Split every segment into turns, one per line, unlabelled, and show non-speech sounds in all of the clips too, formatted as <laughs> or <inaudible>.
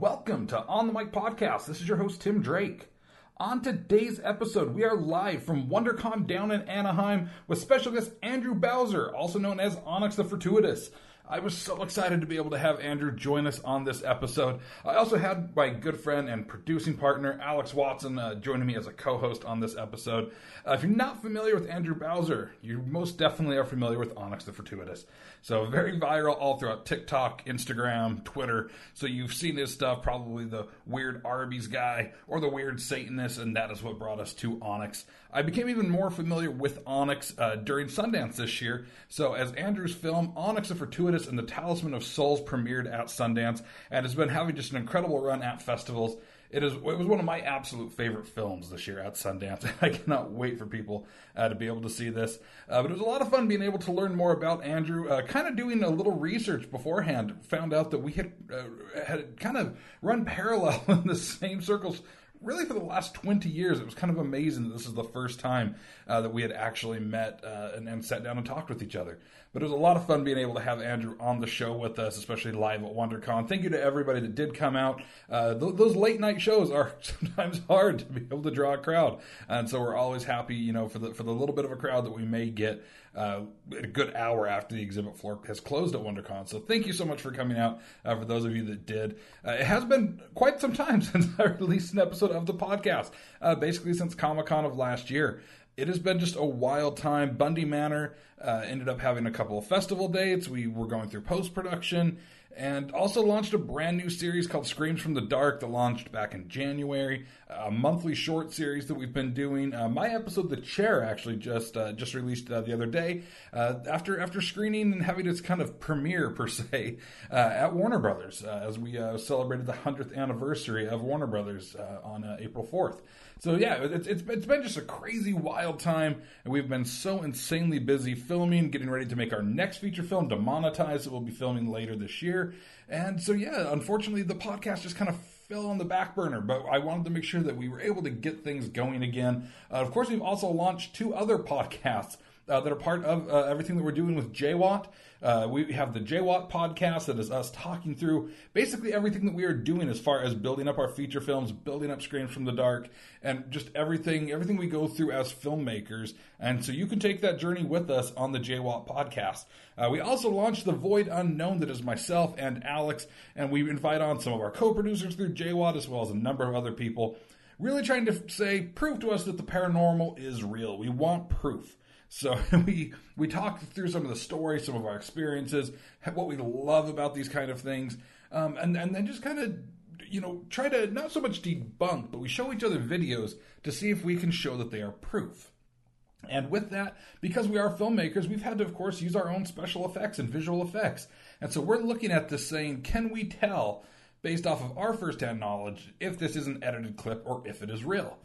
Welcome to On the Mic Podcast. This is your host, Tim Drake. On today's episode, we are live from WonderCon down in Anaheim with special guest Andrew Bowser, also known as Onyx the Fortuitous. I was so excited to be able to have Andrew join us on this episode. I also had my good friend and producing partner, Alex Watson, uh, joining me as a co host on this episode. Uh, if you're not familiar with Andrew Bowser, you most definitely are familiar with Onyx the Fortuitous. So, very viral all throughout TikTok, Instagram, Twitter. So, you've seen his stuff, probably the weird Arby's guy or the weird Satanist, and that is what brought us to Onyx. I became even more familiar with Onyx uh, during Sundance this year. So, as Andrew's film, Onyx the Fortuitous, and The Talisman of Souls premiered at Sundance and has been having just an incredible run at festivals. It is. It was one of my absolute favorite films this year at Sundance. <laughs> I cannot wait for people uh, to be able to see this. Uh, but it was a lot of fun being able to learn more about Andrew. Uh, kind of doing a little research beforehand, found out that we had uh, had kind of run parallel <laughs> in the same circles really for the last 20 years. It was kind of amazing that this is the first time uh, that we had actually met uh, and, and, sat down and talked with each other. But it was a lot of fun being able to have Andrew on the show with us, especially live at WonderCon. Thank you to everybody that did come out. Uh, th- those late night shows are <laughs> sometimes hard to be able to draw a crowd, and so we're always happy, you know, for the for the little bit of a crowd that we may get uh, a good hour after the exhibit floor has closed at WonderCon. So thank you so much for coming out. Uh, for those of you that did, uh, it has been quite some time <laughs> since I released an episode of the podcast. Uh, basically, since Comic Con of last year it has been just a wild time. Bundy Manor uh, ended up having a couple of festival dates. We were going through post production and also launched a brand new series called Screams from the Dark that launched back in January. A monthly short series that we've been doing. Uh, my episode, The Chair, actually just uh, just released uh, the other day uh, after after screening and having its kind of premiere per se uh, at Warner Brothers as we celebrated the hundredth anniversary of Warner Brothers on April fourth. So yeah, it's, it's it's been just a crazy wild time, and we've been so insanely busy filming, getting ready to make our next feature film, Demonetized, that we'll be filming later this year. And so yeah, unfortunately, the podcast just kind of fell on the back burner, but I wanted to make sure that we were able to get things going again. Uh, of course, we've also launched two other podcasts uh, that are part of uh, everything that we're doing with JWAT. Uh, we have the JWAT podcast that is us talking through basically everything that we are doing as far as building up our feature films, building up Screams from the Dark, and just everything everything we go through as filmmakers. And so you can take that journey with us on the JWAT podcast. Uh, we also launched the Void Unknown that is myself and Alex, and we invite on some of our co-producers through JWAT as well as a number of other people really trying to say, prove to us that the paranormal is real. We want proof. So <laughs> we we talked through some of the stories, some of our experiences, what we love about these kind of things, um, and and then just kind of you know try to not so much debunk, but we show each other videos to see if we can show that they are proof. And with that, because we are filmmakers, we've had to, of course, use our own special effects and visual effects. And so we're looking at this saying, can we tell, based off of our firsthand knowledge, if this is an edited clip or if it is real?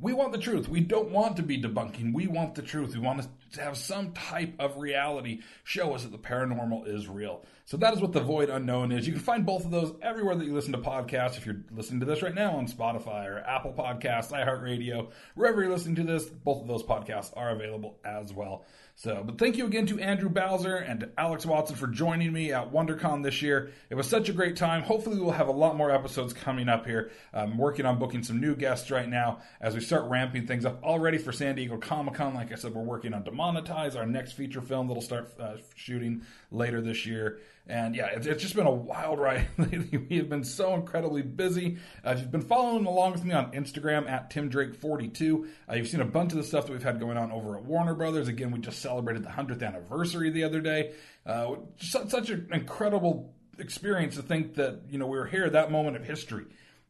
We want the truth. We don't want to be debunking. We want the truth. We want to have some type of reality show us that the paranormal is real. So that is what the void unknown is. You can find both of those everywhere that you listen to podcasts. If you're listening to this right now on Spotify or Apple Podcasts, iHeartRadio, wherever you're listening to this, both of those podcasts are available as well. So, but thank you again to Andrew Bowser and to Alex Watson for joining me at WonderCon this year. It was such a great time. Hopefully, we'll have a lot more episodes coming up here. I'm working on booking some new guests right now as we start ramping things up already for San Diego Comic Con. Like I said, we're working on Demonetize, our next feature film that'll start uh, shooting later this year. And yeah, it's, it's just been a wild ride <laughs> lately. we have been so incredibly busy. Uh, if you've been following along with me on Instagram at TimDrake42, uh, you've seen a bunch of the stuff that we've had going on over at Warner Brothers. Again, we just celebrated the 100th anniversary the other day. Uh, such an incredible experience to think that, you know, we were here at that moment of history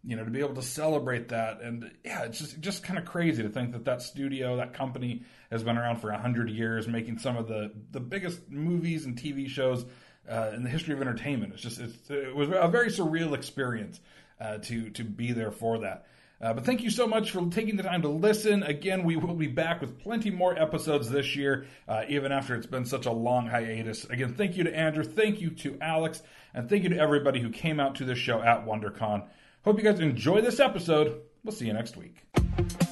you know, to be able to celebrate that. And yeah, it's just just kind of crazy to think that that studio, that company, has been around for a hundred years, making some of the the biggest movies and TV shows uh, in the history of entertainment. It's just it's, it was a very surreal experience uh, to to be there for that. Uh, but thank you so much for taking the time to listen. Again, we will be back with plenty more episodes this year, uh, even after it's been such a long hiatus. Again, thank you to Andrew, thank you to Alex, and thank you to everybody who came out to this show at WonderCon. Hope you guys enjoy this episode. We'll see you next week.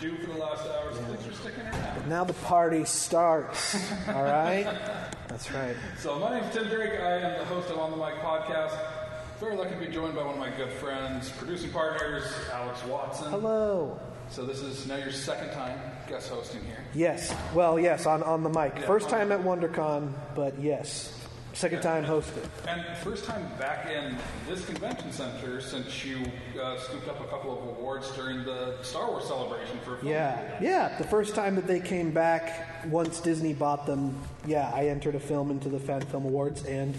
Figure out what to do for the last hour, so thanks for sticking around.
Now the party starts. <laughs> All right? That's right.
So my name's Tim Drake. I am the host of On the Mic podcast. Very lucky to be joined by one of my good friends, producing partners, Alex Watson.
Hello.
So this is now your second time guest hosting here.
Yes. Well, yes, on, on the mic.
Yeah,
First time at WonderCon, but yes. Second time hosted.
And first time back in this convention center since you uh, scooped up a couple of awards during the Star Wars celebration for a film.
Yeah. Yeah. The first time that they came back, once Disney bought them, yeah, I entered a film into the Fan Film Awards and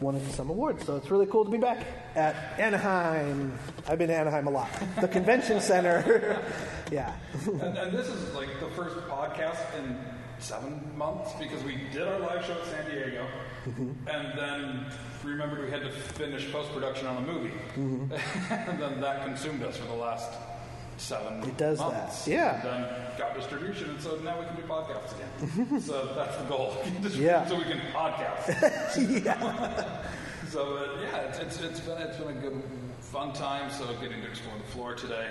won some awards. So it's really cool to be back at Anaheim. I've been to Anaheim a lot. The convention center. <laughs> yeah.
And, and this is like the first podcast in seven months because we did our live show at San Diego,
Mm-hmm.
and then remembered we had to finish post production on a movie,
Mm-hmm. <laughs>
and then that consumed us for the last seven.
It does that,
months.
yeah.
And then got distribution, and so now we can do podcasts again. <laughs> so that's the goal. <laughs>
Yeah.
So we can podcast.
yeah.
So uh, yeah, it's, it's, it's been it's been a good fun time. So getting to explore the floor today.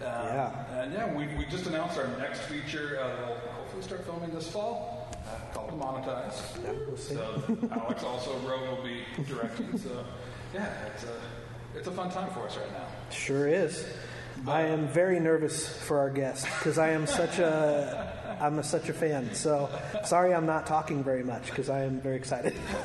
Uh,
Yeah.
And yeah, we, we just announced our next feature. Uh, we'll start filming this fall. Uh, called Monetize.
Yeah, we'll.
So Alex also wrote. will be directing. So yeah, it's a it's a fun time for us right now.
Sure is. I am very nervous for our guest because I am such a I'm a, such a fan. So sorry I'm not talking very much because I am very excited. <laughs>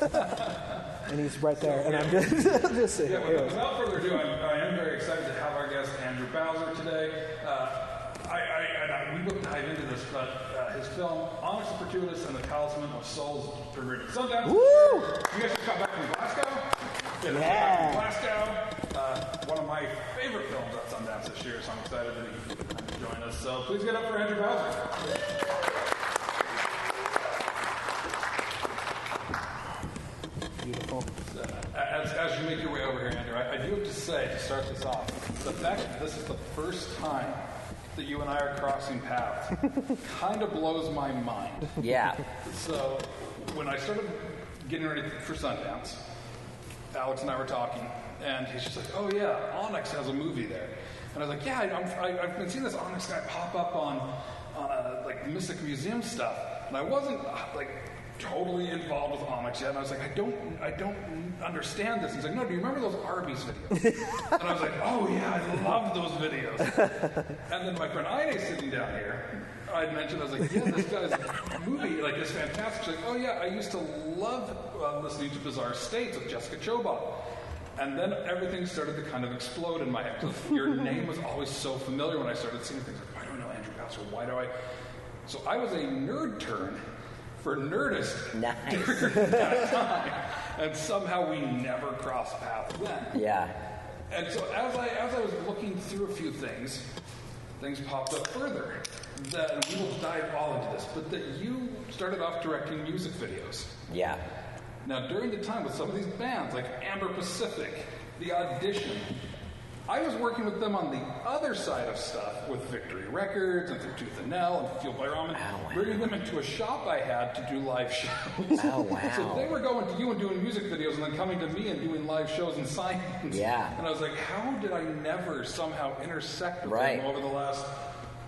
and he's right there, and I'm just <laughs> just saying.
Yeah, without, without further ado, I'm, I am very excited to have our guest Andrew Bowser today. Uh, I, I, and I, we will dive into this, but uh, his film Onyx the Fortuitous and the Talisman of Souls Sundance.
Woo!
You guys just got back from Glasgow. Yeah, back
Yeah.
from Glasgow. Uh, one of my favorite films at Sundance this year, so I'm excited that he can join us. So please get up for Andrew Bowser.
Beautiful.
As, as you make your way over here, Andrew, I, I do have to say, to start this off, the fact that this is the first time that you and I are crossing paths <laughs> kind of blows my mind.
Yeah.
So, when I started getting ready for Sundance, Alex and I were talking, and he's just like, "Oh yeah, Onyx has a movie there," and I was like, "Yeah, I, I'm, I, I've been seeing this Onyx guy pop up on, on uh, like Mystic Museum stuff," and I wasn't like totally involved with Onyx yet, and I was like, "I don't, I don't understand this." He's like, "No, do you remember those Arby's videos?" <laughs> and I was like, "Oh yeah, I love those videos." and then my friend Ine sitting down here. I'd mentioned, I was like, yeah, this guy's movie, like, is fantastic. She's like, oh, yeah, I used to love uh, listening to Bizarre States with Jessica Chobot. And then everything started to kind of explode in my head. 'cause Your <laughs> name was always so familiar when I started seeing things. Like, why do I know Andrew Bowser? Why do I? So I was a nerd turn for Nerdist
Nice.
during that time. And somehow we never crossed paths then.
Yeah.
And so as I as I was looking through a few things, things popped up further. That and we will dive all into this, but that you started off directing music videos.
Yeah.
Now during the time with some of these bands like Amber Pacific, The Audition, I was working with them on the other side of stuff with Victory Records and Through Tooth and Nail and Fueled by Ramen,
Oh, wow.
bringing them into a shop I had to do live shows.
Oh, <laughs> wow.
so they were going to you and doing music videos and then coming to me and doing live shows and signings.
Yeah.
And I was like, how did I never somehow intersect with
Right.
them over the last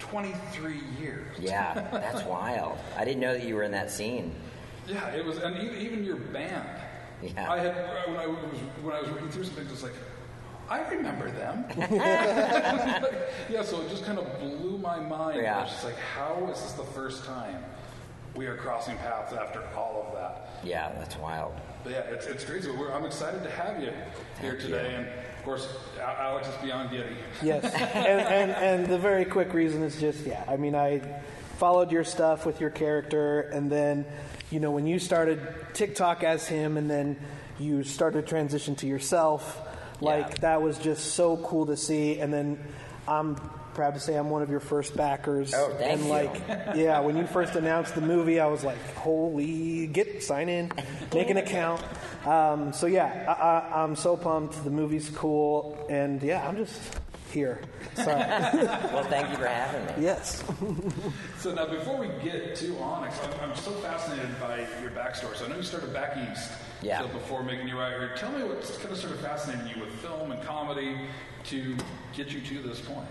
23 years?
Yeah. That's <laughs> wild. I didn't know that you were in that scene.
Yeah, it was, and even, even your band.
Yeah.
I had when I was when I was working through some things, it's like I remember them. <laughs> <laughs> yeah, so it just kind of blew my mind.
Yeah.
I was just like, how is this the first time we are crossing paths after all of that?
Yeah, that's wild.
But yeah, it's, it's great. So we're, I'm excited to have you here
Thank
today,
you.
and of course, Alex is beyond giddy.
Yes, <laughs> and, and and the very quick reason is just yeah. I mean, I followed your stuff with your character, and then you know when you started TikTok as him, and then you started to transition to yourself. Like
Yeah.
that was just so cool to see, and then I'm proud to say I'm one of your first backers.
Oh, thank
and
you.
like, yeah, when you first announced the movie, I was like, holy, get sign in, make an account. Um, so yeah, I, I, I'm so pumped. The movie's cool, and yeah, I'm just here. Sorry. <laughs>
Well, thank you for having me.
yes. <laughs>
So now, before we get to Onyx, I'm, I'm so fascinated by your backstory. So I know you started back east.
Yeah.
So before making your way out here, tell me what's kind of sort of fascinated you with film and comedy to get you to this point.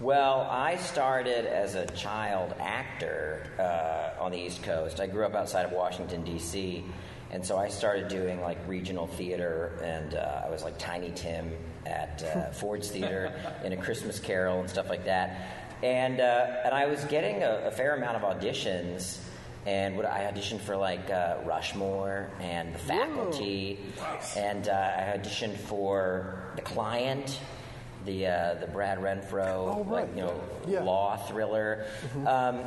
Well, I started as a child actor uh, on the East Coast. I grew up outside of Washington, D.C., and so I started doing like regional theater, and uh, I was like Tiny Tim at uh, Ford's <laughs> Theater in A Christmas Carol and stuff like that. And, uh, and I was getting a, a fair amount of auditions. And what I auditioned for like uh, Rushmore and The Faculty, and uh, I auditioned for The Client, the uh, the Brad Renfro,
Oh, right.
like you know,
Yeah.
law thriller. Um,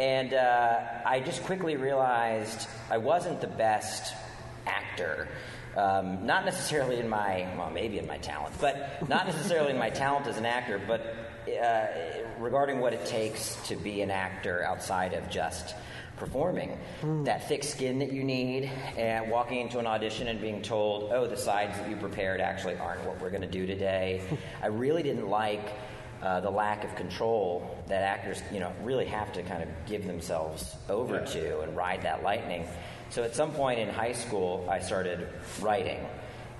and uh, I just quickly realized I wasn't the best actor. Um, not necessarily in my, well, maybe in my talent, but not necessarily in my talent as an actor, but uh, regarding what it takes to be an actor outside of just performing. That thick skin that you need, and walking into an audition and being told, oh, the sides that you prepared actually aren't what we're going to do today. <laughs> I really didn't like uh, the lack of control that actors, you know, really have to kind of give themselves over to and ride that lightning. So at some point in high school, I started writing.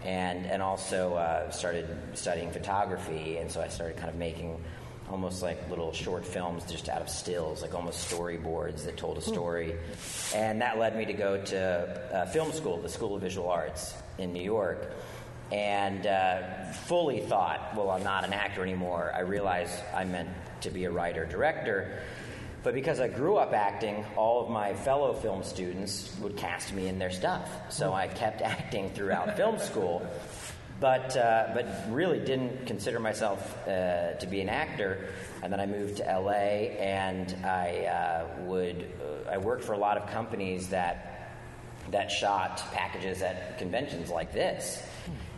And, and also uh, started studying photography, and so I started kind of making almost like little short films just out of stills, like almost storyboards that told a story. And that led me to go to uh, film school, the School of Visual Arts in New York. And uh, fully thought, well, I'm not an actor anymore. I realized I meant to be a writer director. But because I grew up acting, all of my fellow film students would cast me in their stuff. So I kept <laughs> acting throughout film school but uh, but really didn't consider myself uh, to be an actor. And then I moved to LA, and I uh, would uh, I worked for a lot of companies that that shot packages at conventions like this,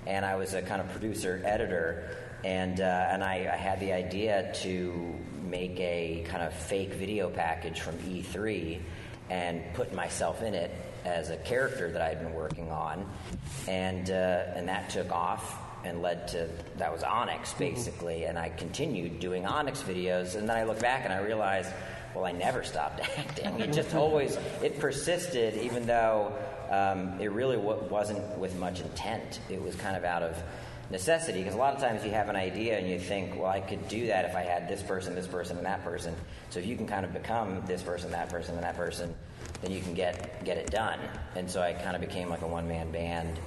and I was a kind of producer editor, and uh, and I, I had the idea to make a kind of fake video package from E3 and put myself in it as a character that I'd been working on, and uh, and that took off and led to that was Onyx basically, and I continued doing Onyx videos, and then I look back and I realized, well, I never stopped <laughs> acting. It just always it persisted, even though um, it really w- wasn't with much intent. It was kind of out of necessity because a lot of times you have an idea and you think, well, I could do that if I had this person, this person, and that person. So if you can kind of become this person, that person, and that person, then you can get get it done. And so I kind of became like a one man band.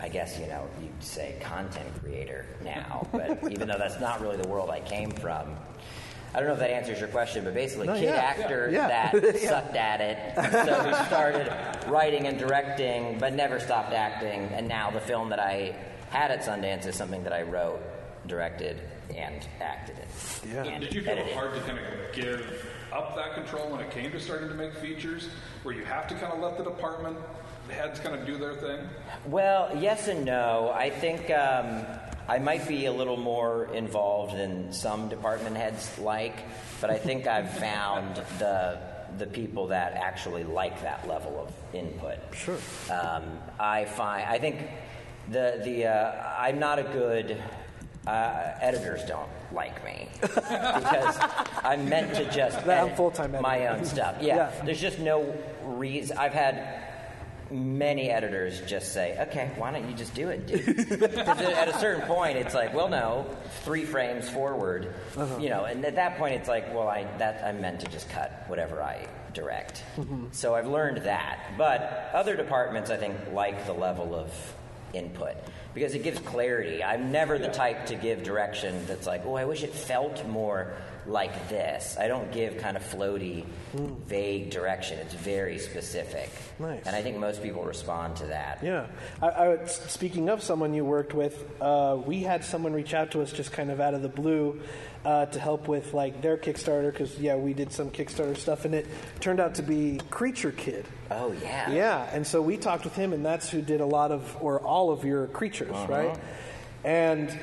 I guess you know you'd say content creator now, <laughs> but even though that's not really the world I came from. I don't know if that answers your question, but basically,
No,
kid
yeah,
actor
yeah.
that <laughs>
Yeah.
sucked at it. So we started writing and directing, but never stopped acting. And now the film that I had at Sundance is something that I wrote, directed, and acted in.
Yeah.
And
Did you feel it
edited.
hard to kind of give up that control when it came to starting to make features, where you have to kind of let the department heads kind of do their thing?
Well, yes and no. I think um, I might be a little more involved than some department heads like, but I think I've <laughs> found the the people that actually like that level of input.
Sure.
Um, I find I think the the uh, I'm not a good uh, editors don't like me <laughs> because I'm meant to just
I'm full-time
my own stuff. <laughs> Yeah,
Yeah.
there's just no reason. I've had many editors just say, "Okay, why don't you just do it?" dude?" <laughs> at a certain point, it's like, "Well, no, three frames forward," you know. And at that point, it's like, "Well, I that I'm meant to just cut whatever I direct." So I've learned that. But other departments, I think, like the level of input because it gives clarity. I'm never the type to give direction that's like, "Oh, I wish it felt more." Like this, I don't give kind of floaty, vague direction. It's very specific,
Nice.
and I think most people respond to that.
Yeah. I, I, speaking of someone you worked with, uh, we had someone reach out to us just kind of out of the blue uh, to help with like their Kickstarter because yeah, we did some Kickstarter stuff and it turned out to be Creature Kid.
Oh yeah.
Yeah, and so we talked with him, and that's who did a lot of or all of your creatures, right? And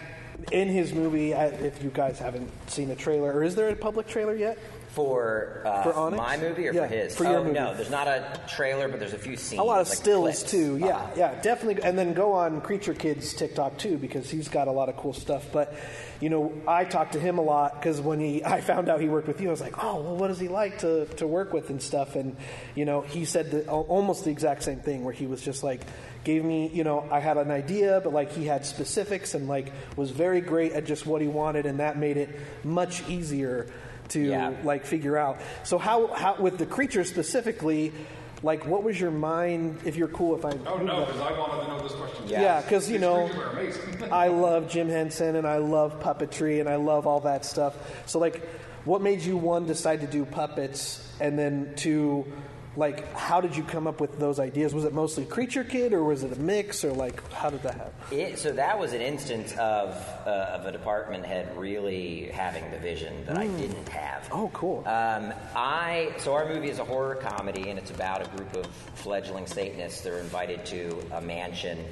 in his movie, if you guys haven't seen a trailer, or is there a public trailer yet?
For, uh,
For
my movie or
Yeah,
for his?
for your
oh,
movie.
no, there's not a trailer, but there's a few scenes.
A lot of
like
stills
clips.
too. Yeah,
Uh-huh.
yeah, definitely. And then go on Creature Kids TikTok too because he's got a lot of cool stuff. But you know, I talked to him a lot because when he I found out he worked with you, I was like, oh, well, what is he like to to work with and stuff? And you know, he said the, almost the exact same thing where he was just like. Gave me, you know, I had an idea, but like he had specifics and like was very great at just what he wanted, and that made it much easier to
Yeah.
like figure out. So how how with the creature specifically, like what was your mind? If you're cool, if I
Oh no, because I wanted to know this question.
Yeah.
yeah, because you know
creatures are amazing. <laughs>
I love Jim Henson and I love puppetry and I love all that stuff. So like, what made you one decide to do puppets and then two? Like, how did you come up with those ideas? Was it mostly Creature Kid, or was it a mix, or like, how did that happen?
It, so that was an instance of, uh, of a department head really having the vision that I didn't have.
Oh, cool.
Um, I so our movie is a horror comedy, and it's about a group of fledgling Satanists that are invited to a mansion.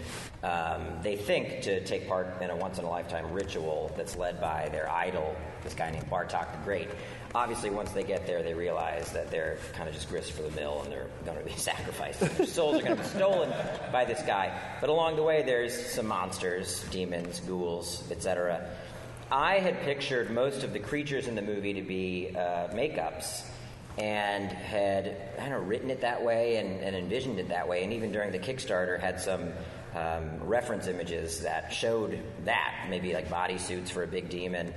Um, they think to take part in a once in a lifetime ritual that's led by their idol, this guy named Bartok the Great. Obviously, once they get there, they realize that they're kind of just grist for the mill, and they're going to be <laughs> sacrificed. Their souls are going to be stolen by this guy. But along the way, there's some monsters, demons, ghouls, etc. I had pictured most of the creatures in the movie to be uh, makeups and had kind of written it that way and, and envisioned it that way. And even during the Kickstarter, had some um, reference images that showed that, maybe like bodysuits for a big demon.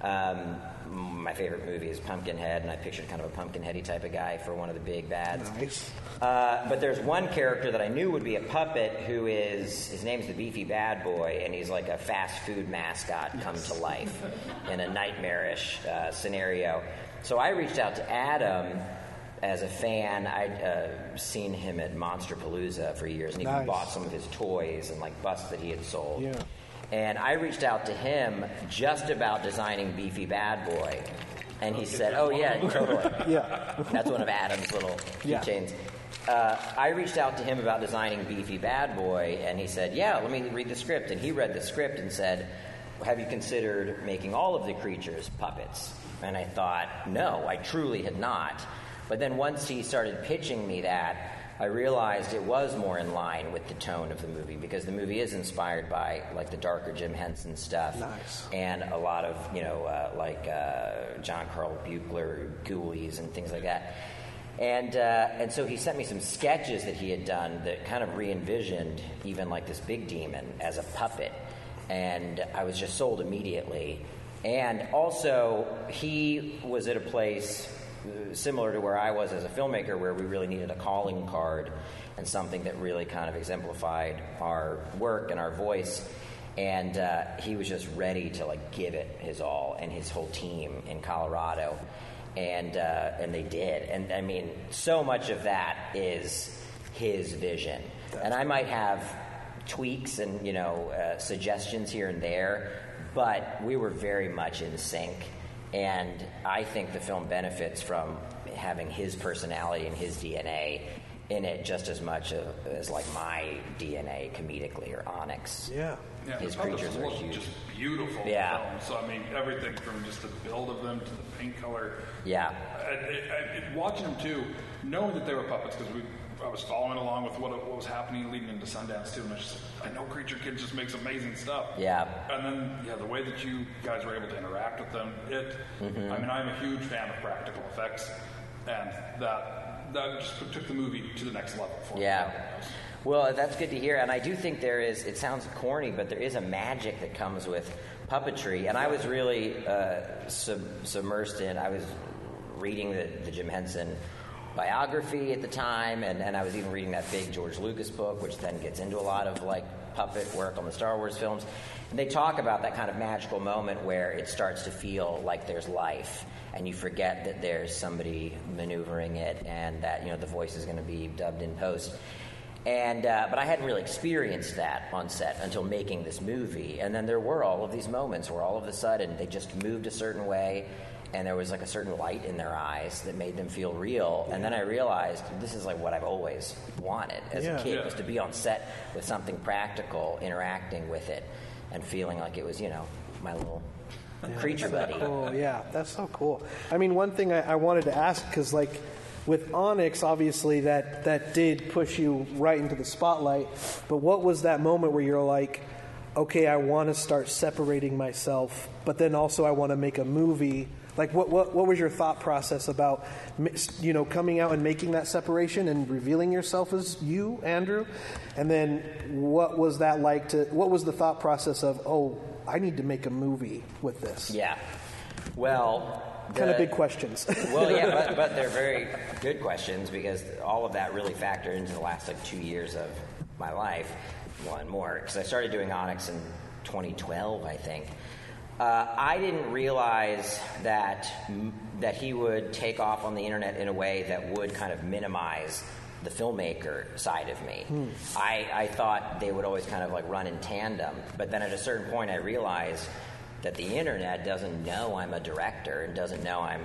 Um, my favorite movie is Pumpkinhead, and I pictured kind of a Pumpkinheady type of guy for one of the big bads.
Nice.
Uh, but there's one character that I knew would be a puppet who is, his name's the Beefy Bad Boy, and he's like a fast food mascot come to life in a nightmarish uh, scenario. So I reached out to Adam as a fan. I'd uh, seen him at Monsterpalooza for years and even bought some of his toys and like busts that he had sold.
Yeah.
And I reached out to him just about designing Beefy Bad Boy. And he said, Oh, yeah, totally. <laughs>
Yeah.
That's one of Adam's little
Yeah.
keychains. Uh, I reached out to him about designing Beefy Bad Boy, and he said, Yeah, let me read the script. And he read the script and said, Have you considered making all of the creatures puppets? And I thought, No, I truly had not. But then once he started pitching me that, I realized it was more in line with the tone of the movie because the movie is inspired by like the darker Jim Henson stuff
Nice.
and a lot of you know uh, like uh, John Carl Buechler Ghoulies and things like that. And uh, and so he sent me some sketches that he had done that kind of re-envisioned even like this big demon as a puppet, and I was just sold immediately. And also, he was at a place similar to where I was as a filmmaker, where we really needed a calling card and something that really kind of exemplified our work and our voice and uh, he was just ready to like give it his all and his whole team in Colorado, and uh, and they did. And I mean, so much of that is his vision, and I might have tweaks and you know uh, suggestions here and there, but we were very much in sync. And I think the film benefits from having his personality and his DNA in it just as much of, as like my DNA comedically or Onyx.
Yeah.
Yeah,
His creatures are huge.
just beautiful.
Yeah.
film. So I mean, everything from just the build of them to the paint color.
Yeah.
I, I, I, watching them too, knowing that they were puppets because we, I was following along with what, what was happening leading into Sundance too, and I just, I know Creature Kids just makes amazing stuff.
Yeah.
And then, yeah, the way that you guys were able to interact with them, it.
Mm-hmm.
I mean, I'm a huge fan of practical effects, and that that just took the movie to the next level for me.
Yeah. Well, that's good to hear. And I do think there is, it sounds corny, but there is a magic that comes with puppetry. And I was really uh, sub- submersed in, I was reading the, the Jim Henson biography at the time, and, and I was even reading that big George Lucas book, which then gets into a lot of like puppet work on the Star Wars films. And they talk about that kind of magical moment where it starts to feel like there's life, and you forget that there's somebody maneuvering it, and that you know the voice is going to be dubbed in post. And uh, but I hadn't really experienced that on set until making this movie. And then there were all of these moments where all of a sudden they just moved a certain way, and there was like a certain light in their eyes that made them feel real. And then I realized this is like what I've always wanted as
Yeah.
a kid
Yeah.
was to be on set with something practical, interacting with it, and feeling like it was you know my little creature buddy.
Oh yeah, that's so cool. I mean, one thing I, I wanted to ask because like with Onyx, obviously that that did push you right into the spotlight. But what was that moment where you're like, okay, I want to start separating myself, but then also I want to make a movie. Like, what, what, what was your thought process about, you know, coming out and making that separation and revealing yourself as you, Andrew? And then what was that like to, what was the thought process of, oh, I need to make a movie with this?
Yeah. Well,
kind of big questions. <laughs>
well, yeah, but, but they're very <laughs> good questions because all of that really factored into the last like two years of my life, one more. Because I started doing Onyx in 2012, I think. Uh, I didn't realize that that he would take off on the internet in a way that would kind of minimize the filmmaker side of me. Hmm. I, I thought they would always kind of like run in tandem, but then at a certain point, I realized that the internet doesn't know I'm a director and doesn't know I'm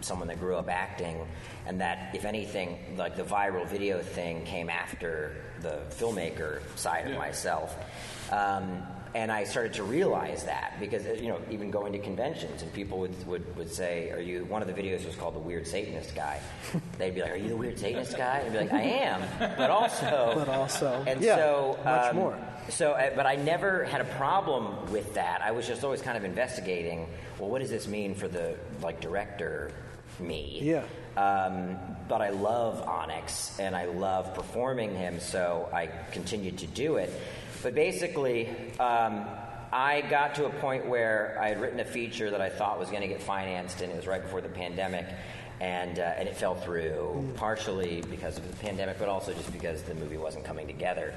someone that grew up acting, and that if anything, like the viral video thing came after the filmmaker side yeah. of myself. Um, and I started to realize that because you know even going to conventions and people would, would, would say, "Are you?" One of the videos was called "The Weird Satanist Guy." They'd be like, "Are you the Weird Satanist guy?" And I'd be like, "I am," but also, <laughs>
but also,
and
yeah,
so
much um, more.
So, uh, but I never had a problem with that. I was just always kind of investigating. Well, what does this mean for the like director me?
Yeah.
Um, but I love Onyx and I love performing him, so I continued to do it. But basically, um, I got to a point where I had written a feature that I thought was going to get financed, and it was right before the pandemic, and uh, and it fell through partially because of the pandemic, but also just because the movie wasn't coming together.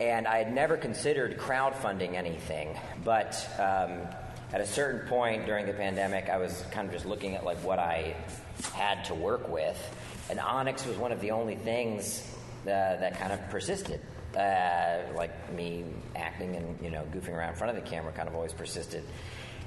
And I had never considered crowdfunding anything, but um, at a certain point during the pandemic, I was kind of just looking at like what I had to work with, and Onyx was one of the only things uh, that kind of persisted uh, like me acting and you know goofing around in front of the camera kind of always persisted.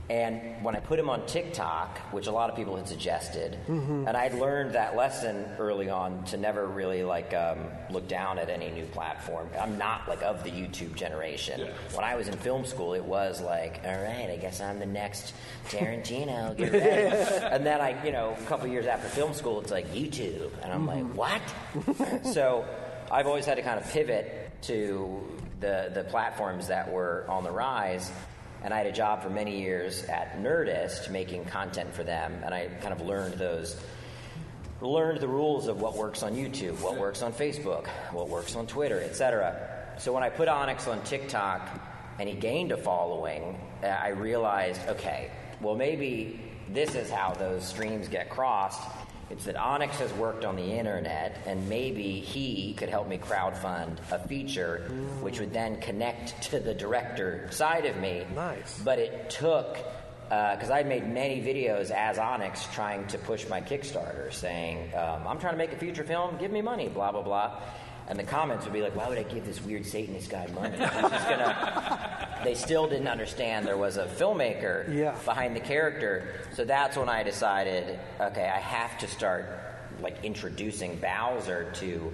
And when I put him on TikTok, which a lot of people had suggested, mm-hmm. and I'd learned that lesson early on to never really like um, look down at any new platform. I'm not like of the YouTube generation. Yeah. When I was in film school, it was like, all right, I guess I'm the next Tarantino. <laughs> Get ready. and then I, you know, a couple years after film school, it's like YouTube, and I'm mm-hmm. like, what? so I've always had to kind of pivot to the, the platforms that were on the rise. And I had a job for many years at Nerdist making content for them, and I kind of learned those, learned the rules of what works on YouTube, what works on Facebook, what works on Twitter, etc. So when I put Onyx on TikTok and he gained a following, uh, I realized, okay, well maybe this is how those streams get crossed it's that Onyx has worked on the internet, and maybe he could help me crowdfund a feature, which would then connect to the director side of me.
Nice.
But it took because uh, I made many videos as Onyx trying to push my Kickstarter, saying, um, "I'm trying to make a feature film. Give me money." Blah blah blah. And the comments would be like, "Why would I give this weird Satanist guy money? He's just gonna." <laughs> they still didn't understand there was a filmmaker
yeah.
behind the character. So that's when I decided, okay, I have to start like introducing Bowser to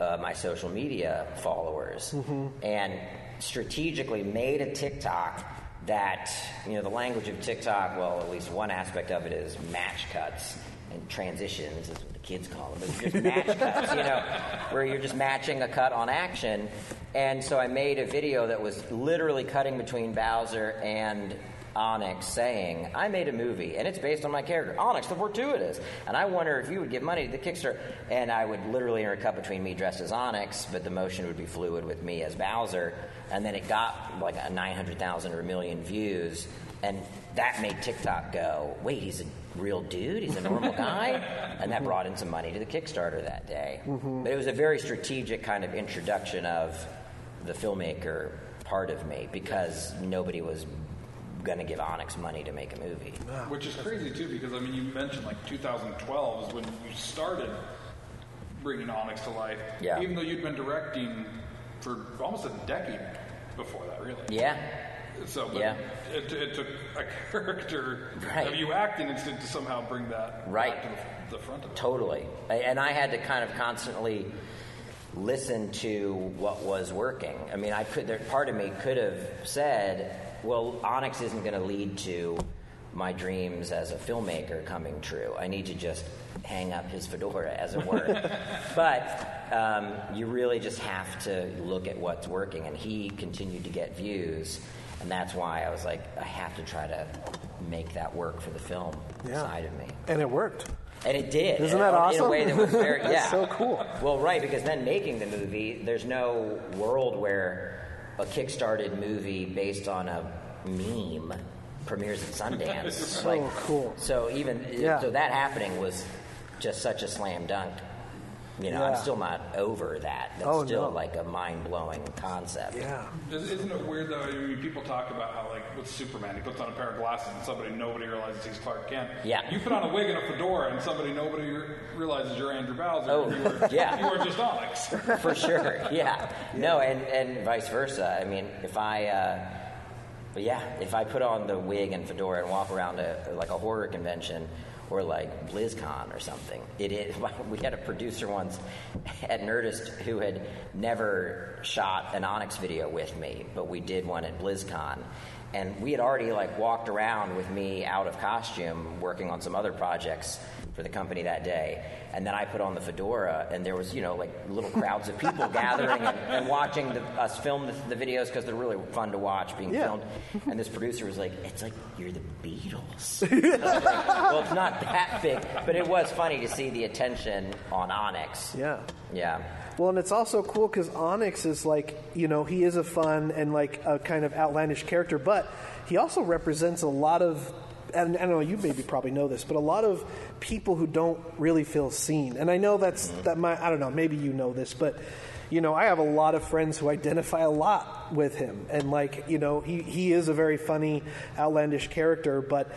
uh, my social media followers, mm-hmm. and strategically made a TikTok that you know the language of TikTok. Well, at least one aspect of it is match cuts and transitions is what the kids call them. Just match cuts, <laughs> you know, where you're just matching a cut on action. And so I made a video that was literally cutting between Bowser and Onyx saying, I made a movie and it's based on my character, Onyx the Fortuitous. And I wonder if you would give money to the Kickstarter. And I would literally intercut between me dressed as Onyx, but the motion would be fluid with me as Bowser. And then it got like a 900,000 or a million views. And that made TikTok go, wait, he's a real dude, he's a normal <laughs> guy. and that brought in some money to the Kickstarter that day. Mm-hmm. But it was a very strategic kind of introduction of the filmmaker part of me because nobody was going to give Onyx money to make a movie.
Which is crazy too, because I mean, you mentioned like 2012 is when you started bringing Onyx to life.
Yeah.
Even though you'd been directing for almost a decade before that, really.
Yeah.
So,
yeah.
it, it, took a <laughs> character
right.
of you acting instant to somehow bring that
right
to the, the front of it.
Totally. And I had to kind of constantly listen to what was working. I mean, I could. There, part of me could have said, "Well, Onyx isn't going to lead to my dreams as a filmmaker coming true. I need to just hang up his fedora, as it were. <laughs> but um, you really just have to look at what's working, and he continued to get views, and that's why I was like, I have to try to make that work for the film
Yeah.
side of me.
And it worked.
And it did.
Isn't
in-
that
In a
awesome?
way that was very, <laughs>
That's
yeah.
so cool.
Well, right, because then making the movie, there's no world where a kickstarted movie based on a meme premieres at Sundance. <laughs>
So cool.
So even
Yeah.
so, that happening was just such a slam dunk. You know, I'm still not over that. That's
Oh,
still
no.
like a mind blowing concept.
Yeah.
Is- Isn't it weird though? I mean, people talk about how, like, with Superman, he puts on a pair of glasses and somebody nobody realizes he's Clark Kent.
Yeah.
You put on a wig and a fedora and somebody nobody re- realizes you're Andrew Bowser.
Oh,
you were, <laughs>
yeah.
You were just Onyx. <laughs>
for sure. Yeah. No, and, and vice versa. I mean, if I, uh, but yeah, if I put on the wig and fedora and walk around a, like a horror convention or like BlizzCon or something, it is. <laughs> We had a producer once at Nerdist who had never shot an Onyx video with me, but we did one at BlizzCon. And we had already like walked around with me out of costume working on some other projects for the company that day. And then I put on the fedora, and there was, you know, like little crowds of people <laughs> gathering and, and watching the, us film the, the videos because they're really fun to watch being
Yeah.
filmed. And this producer was like, "It's like you're the Beatles." <laughs> Like, well, it's not that big, but it was funny to see the attention on Onyx.
Yeah.
Yeah.
Well, and it's also cool because Onyx is like, you know, he is a fun and like a kind of outlandish character, but he also represents a lot of, and I don't know, you maybe probably know this, but a lot of people who don't really feel seen. And I know that's, mm-hmm. that might, I don't know, maybe you know this, but, you know, I have a lot of friends who identify a lot with him. And like, you know, he, he is a very funny, outlandish character, but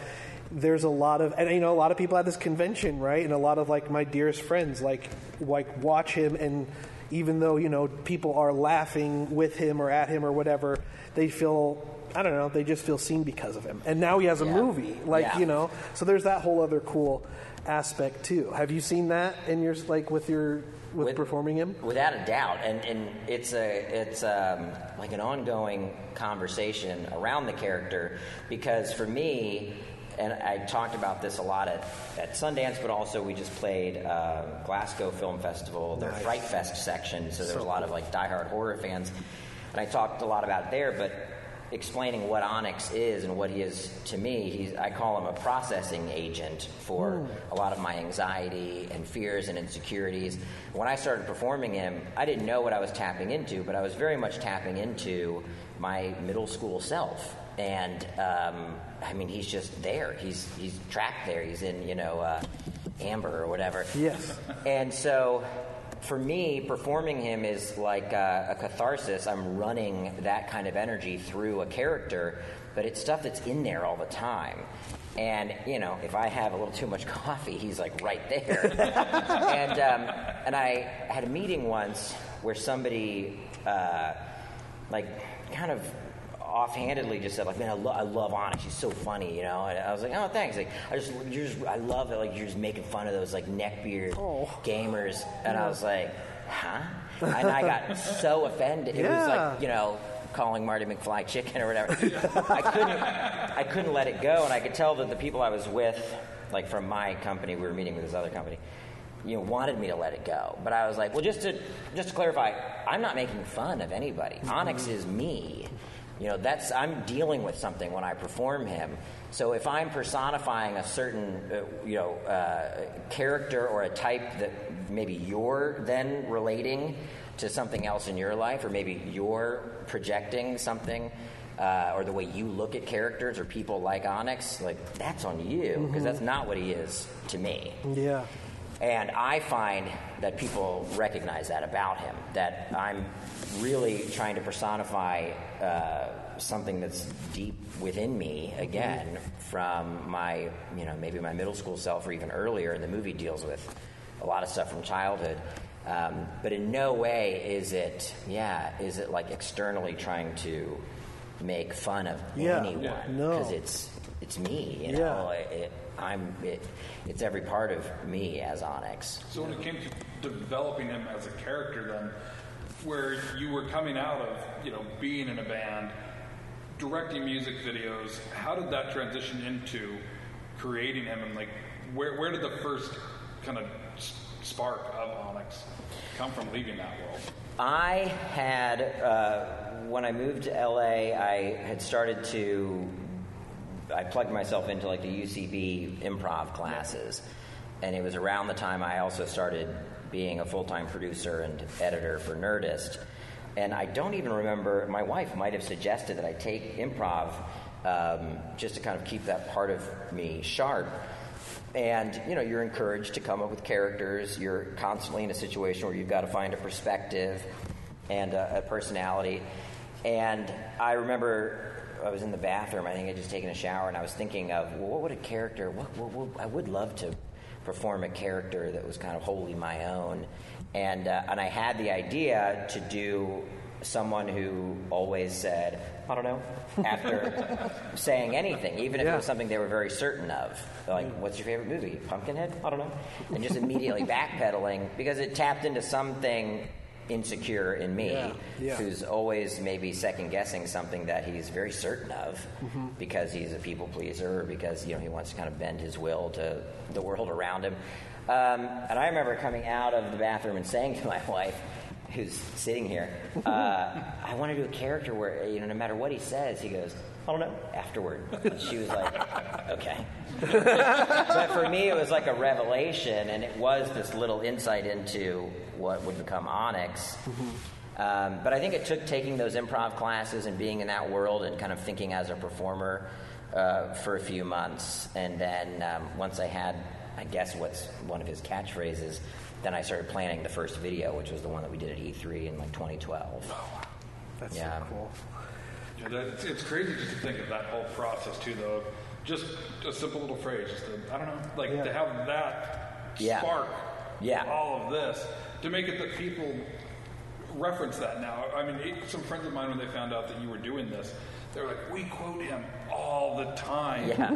there's a lot of and you know a lot of people at this convention right? And a lot of like my dearest friends like like watch him and even though you know people are laughing with him or at him or whatever they feel i don't know they just feel seen because of him. And now he has a
Yeah.
movie like
Yeah.
you know? So there's that whole other cool aspect too. Have you seen that in your like with your with,
With-
performing him?
Without a doubt, and, and it's a it's um, like an ongoing conversation around the character because for me, and I talked about this a lot at, at Sundance, but also we just played uh, Glasgow Film Festival, their
Nice.
Fright Fest section, so there was a lot of like diehard horror fans, and I talked a lot about it there, but explaining what Onyx is and what he is to me, he's, I call him a processing agent for a lot of my anxiety and fears and insecurities. When I started performing him, I didn't know what I was tapping into, but I was very much tapping into my middle school self. And um, I mean, he's just there. He's he's trapped there. He's in you know uh, Amber or whatever.
Yes.
And so, for me, performing him is like a, a catharsis. I'm running that kind of energy through a character, but it's stuff that's in there all the time. And you know, if I have a little too much <laughs> coffee, he's like right there. <laughs> and um, and I had a meeting once where somebody, uh, like, kind of offhandedly just said like, "Man, I, lo- I love Onyx. She's so funny," you know. And I was like, "Oh, thanks." Like, I just, you're just, I love it. Like, you're just making fun of those like neckbeard
Oh.
gamers, and I was like, "Huh?" <laughs> And I got so offended. It was like, you know, calling Marty McFly chicken or whatever. I couldn't, I couldn't let it go, and I could tell that the people I was with, like from my company, we were meeting with this other company. You know, wanted me to let it go, but I was like, well, just to just to clarify, I'm not making fun of anybody. Onyx mm-hmm. is me. You know, that's I'm dealing with something when I perform him. So if I'm personifying a certain, uh, you know, uh, character or a type that maybe you're then relating to something else in your life, or maybe you're projecting something, uh, or the way you look at characters or people like Onyx, like that's on you because that's not what he is to me.
yeah
And I find that people recognize that about him, that I'm really trying to personify uh, something that's deep within me again from my, you know, maybe my middle school self or even earlier. And the movie deals with a lot of stuff from childhood. Um, but in no way is it, yeah, is it like externally trying to make fun of
Yeah.
anyone
Yeah. No.
because it's it's me, you
Yeah.
It, it, I'm it, it's every part of me as Onyx.
So when it came to developing him as a character, then, where you were coming out of, you know, being in a band, directing music videos. How did that transition into creating him, and like where where did the first kind of spark of Onyx come from leaving that world?
I had, uh, when I moved to LA, I had started to, I plugged myself into like the UCB improv classes. And it was around the time I also started being a full time producer and editor for Nerdist. And I don't even remember, my wife might have suggested that I take improv um, just to kind of keep that part of me sharp. And you know, you're encouraged to come up with characters. You're constantly in a situation where you've got to find a perspective and a, a personality. And I remember I was in the bathroom. I think I would just taken a shower, and I was thinking of well, what would a character? What, what, what I would love to perform a character that was kind of wholly my own. And uh, and I had the idea to do someone who always said, I don't know, after <laughs> saying anything, even if it was something they were very certain of. Like, what's your favorite movie? Pumpkinhead? I don't know. And just immediately <laughs> backpedaling because it tapped into something insecure in me
Yeah, yeah.
who's always maybe second guessing something that he's very certain of
Mm-hmm.
because he's a people pleaser or because you know he wants to kind of bend his will to the world around him um, and i remember coming out of the bathroom and saying to my <laughs> wife who's sitting here uh, i want to do a character where you know no matter what he says he goes i don't know afterward and she was like okay <laughs> but for me, it was like a revelation, and it was this little insight into what would become Onyx. Um, but I think it took taking those improv classes and being in that world and kind of thinking as a performer uh, for a few months. And then um, once I had, I guess, what's one of his catchphrases, then I started planning the first video, which was the one that we did at E3 in like 2012.
That's
Yeah.
so cool.
Yeah, that, it's, it's crazy just to think of that whole process too, though. Just a simple little phrase, just to, I don't know, like
Yeah.
to have that
Yeah.
spark,
Yeah.
all of this, to make it that people reference that now. I mean, it- some friends of mine when they found out that you were doing this, they were like, "We quote him all the time."
Yeah.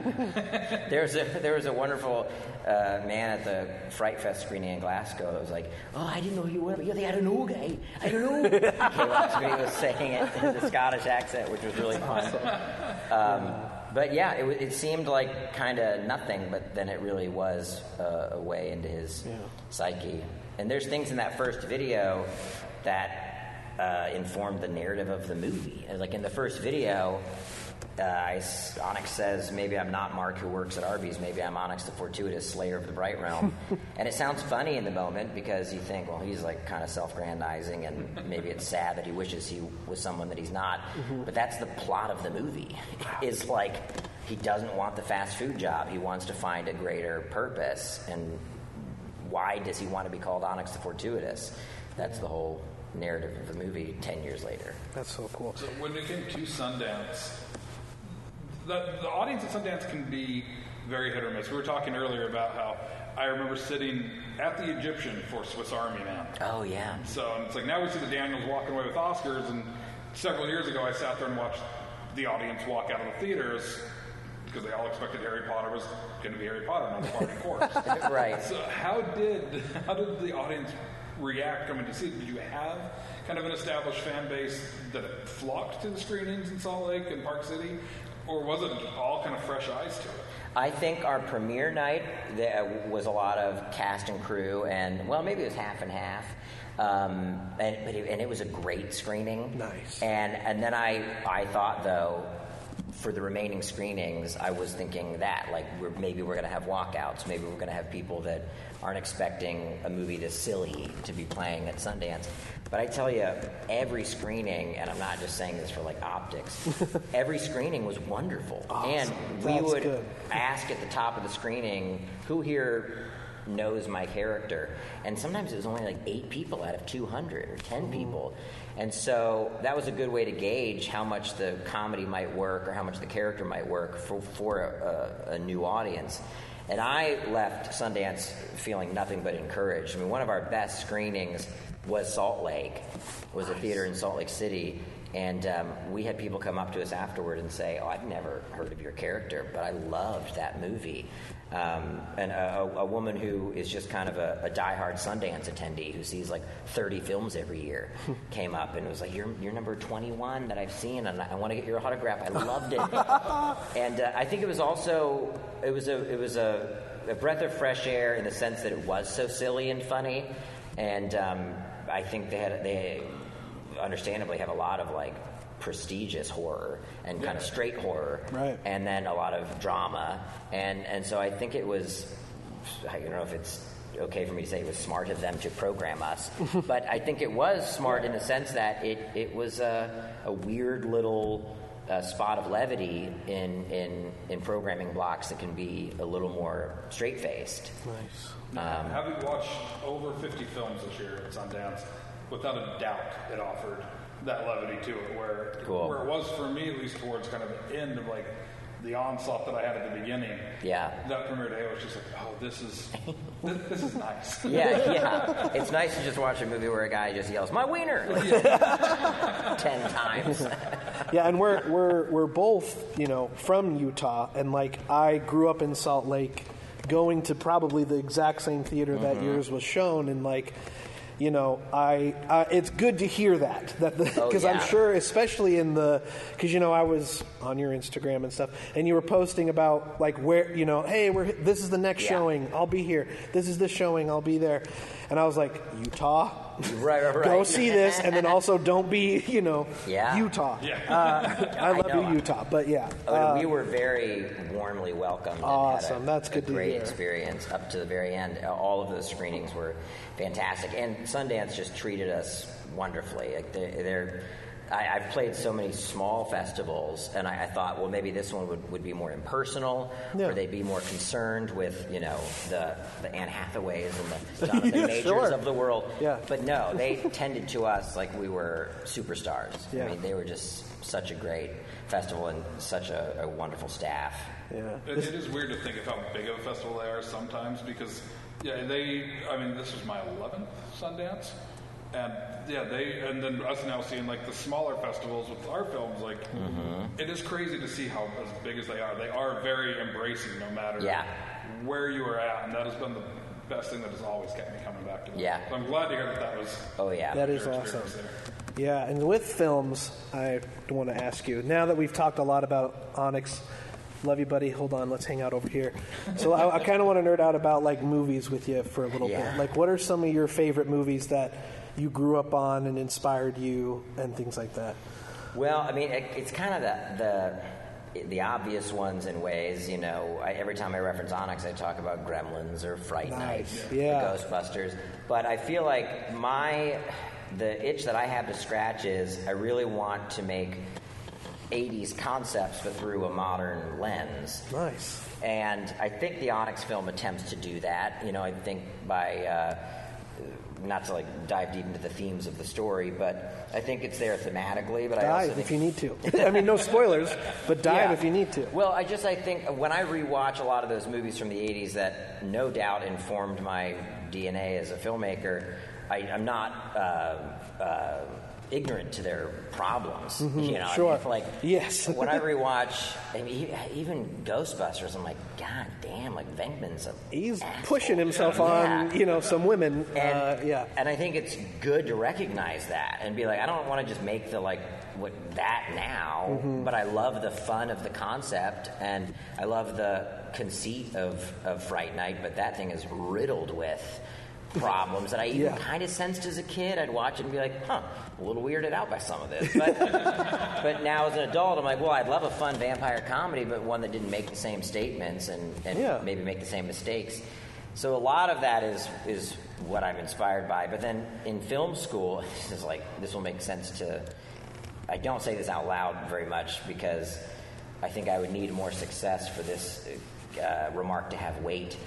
<laughs> there was a there was a wonderful uh, man at the Fright Fest screening in Glasgow that was like, "Oh, I didn't know you were. You're the I don't know guy. I don't know." he came me, he was saying it in the Scottish accent, which was really fun. Um, but yeah, it, it seemed like kind of nothing, but then it really was uh, a way into his psyche. And there's things in that first video that uh, informed the narrative of the movie. Like in the first video, uh, I s Onyx says, maybe I'm not Mark who works at Arby's, maybe I'm Onyx the fortuitous slayer of the Bright Realm. <laughs> and it sounds funny in the moment because you think, well, he's like kind of self grandizing and maybe it's sad that he wishes he was someone that he's not. But that's the plot of the movie, is like he doesn't want the fast food job, he wants to find a greater purpose. And why does he want to be called Onyx the fortuitous? That's the whole narrative of the movie 10 years later.
That's so cool.
So when it came to Sundance, the, the audience at Sundance can be very hit or miss. We were talking earlier about how I remember sitting at the Egyptian for Swiss Army Man.
Oh, yeah.
So and it's like now we see the Daniels walking away with Oscars, and several years ago I sat there and watched the audience walk out of the theaters because they all expected Harry Potter was going to be Harry Potter, not the party corpse. <laughs>
right.
So how did how did the audience react coming to see it? Did you have kind of an established fan base that flocked to the screenings in Salt Lake and Park City, or was it all kind of fresh eyes to it?
I think our premiere night there was a lot of cast and crew, and well, maybe it was half and half. Um, and, but it, and it was a great screening.
Nice.
And and then I I thought though, for the remaining screenings, I was thinking that like we're, maybe we're going to have walkouts, maybe we're going to have people that aren't expecting a movie this silly to be playing at Sundance. But I tell you, every screening, and I'm not just saying this for like optics, <laughs> every screening was wonderful, and we
That's
would
good.
ask at the top of the screening who here knows my character? And sometimes it was only like eight people out of 200 or 10 people and so that was a good way to gauge how much the comedy might work or how much the character might work for, for a, a, a new audience. And i left sundance feeling nothing but encouraged. I mean one of our best screenings was salt lake. Was a theater in salt lake city. And um, we had people come up to us afterward and say, "Oh, I've never heard of your character, but I loved that movie." Um, and a, a, woman who is just kind of a, a diehard Sundance attendee who sees like 30 films every year <laughs> came up and was like, "You're, you're number 21 that I've seen, and I, I want to get your autograph. I loved it." <laughs> and uh, I think it was also it was a it was a, a breath of fresh air in the sense that it was so silly and funny, and um, I think they had they understandably have a lot of like prestigious horror and kind of straight horror
Right.
and then a lot of drama and and so I think it was I don't know if it's okay for me to say it was smart of them to program us <laughs> but I think it was smart in the sense that it it was a, a weird little uh, spot of levity in, in in programming blocks that can be a little more straight faced
Nice.
Having watched over 50 films this year at Sundance, without a doubt, it offered that levity to it. Where
Cool.
where it was for me, at least towards kind of the end of like the onslaught that I had at the beginning.
Yeah.
That premiere day I was just like, oh, this is <laughs> this, this is nice.
Yeah, yeah. It's nice to just watch a movie where a guy just yells, "My wiener!" <laughs> <laughs> ten times.
Yeah, and we're we're we're both you know from Utah, and like I grew up in Salt Lake, going to probably the exact same theater that mm-hmm. yours was shown, and like. You know, I uh, it's good to hear that that
Oh,
because
yeah.
I'm sure, especially in the because you know I was on your Instagram and stuff, and you were posting about like where you know, hey, we're this is the next
Yeah.
showing, I'll be here. This is the showing, I'll be there, and I was like, Utah,
Right, <laughs> right, right.
go see this, and then also don't be you know,
Yeah.
Utah.
Yeah.
Uh, I
I
love
know.
you, Utah, but yeah.
Oh,
Uh,
we were very warmly welcomed.
Awesome.
Had a,
That's good
a
to
great
hear.
experience up to the very end. All of those screenings were fantastic, and Sundance just treated us wonderfully. Like they're, they're I, I've played so many small festivals, and I, I thought, well, maybe this one would, would be more impersonal,
Yeah.
or they'd be more concerned with, you know, the, the Anne Hathaways and the <laughs> Jonathan
Yeah,
Majors
sure.
of the world.
Yeah.
But no, they tended to us like we were superstars.
Yeah.
I mean, they were just such a great festival and such a, a wonderful staff.
yeah.
It, it is weird to think of how big of a festival they are sometimes because, yeah, they. I mean, this was my 11th Sundance, and yeah, they. And then us now seeing like the smaller festivals with our films, like mm-hmm. it is crazy to see how as big as they are. They are very embracing, no matter
Yeah.
where you are at, and that has been the best thing that has always kept me coming back to. Them.
Yeah.
so I'm glad to hear that that was.
Oh yeah.
That is awesome.
there.
Yeah, and with films, I want to ask you now that we've talked a lot about Onyx. Love you, buddy. Hold on, let's hang out over here. So I, I kind of want to nerd out about like movies with you for a little
Yeah.
bit. Like, what are some of your favorite movies that you grew up on and inspired you, and things like that?
Well, I mean, it, it's kind of the, the the obvious ones in ways. You know, I, every time I reference Onyx, I talk about Gremlins or Fright Night,
Nice.
or
Yeah.
Ghostbusters. But I feel like my the itch that I have to scratch is I really want to make 80s concepts, but through a modern lens.
Nice.
And I think the Onyx film attempts to do that. You know, I think by uh, not to like dive deep into the themes of the story, but I think it's there thematically. But I also
Dive if you need to. <laughs> I mean, no spoilers, but dive
Yeah.
if you need to.
Well, I just I think when I rewatch a lot of those movies from the '80s that no doubt informed my DNA as a filmmaker, I, I'm not uh, uh, ignorant to their problems. You know, I mean,
Mm-hmm. sure.
like
Yes.
when I rewatch, I mean, even Ghostbusters, I'm like, God damn, like Venkman's a
He's
asshole.
pushing himself
Yeah.
on, you know, some women.
And,
uh, yeah.
and I think it's good to recognize that and be like, I don't want to just make the like what that now,
Mm-hmm.
but I love the fun of the concept and I love the conceit of, of Fright Night, but that thing is riddled with problems that I even
Yeah.
kind of sensed as a kid. I'd watch it and be like, huh, a little weirded out by some of this. But, <laughs> but now as an adult, I'm like, well, I'd love a fun vampire comedy, but one that didn't make the same statements and, and
Yeah.
maybe make the same mistakes. So a lot of that is is what I'm inspired by. But then in film school, <laughs> this is like this will make sense to. I don't say this out loud very much because I think I would need more success for this uh, remark to have weight.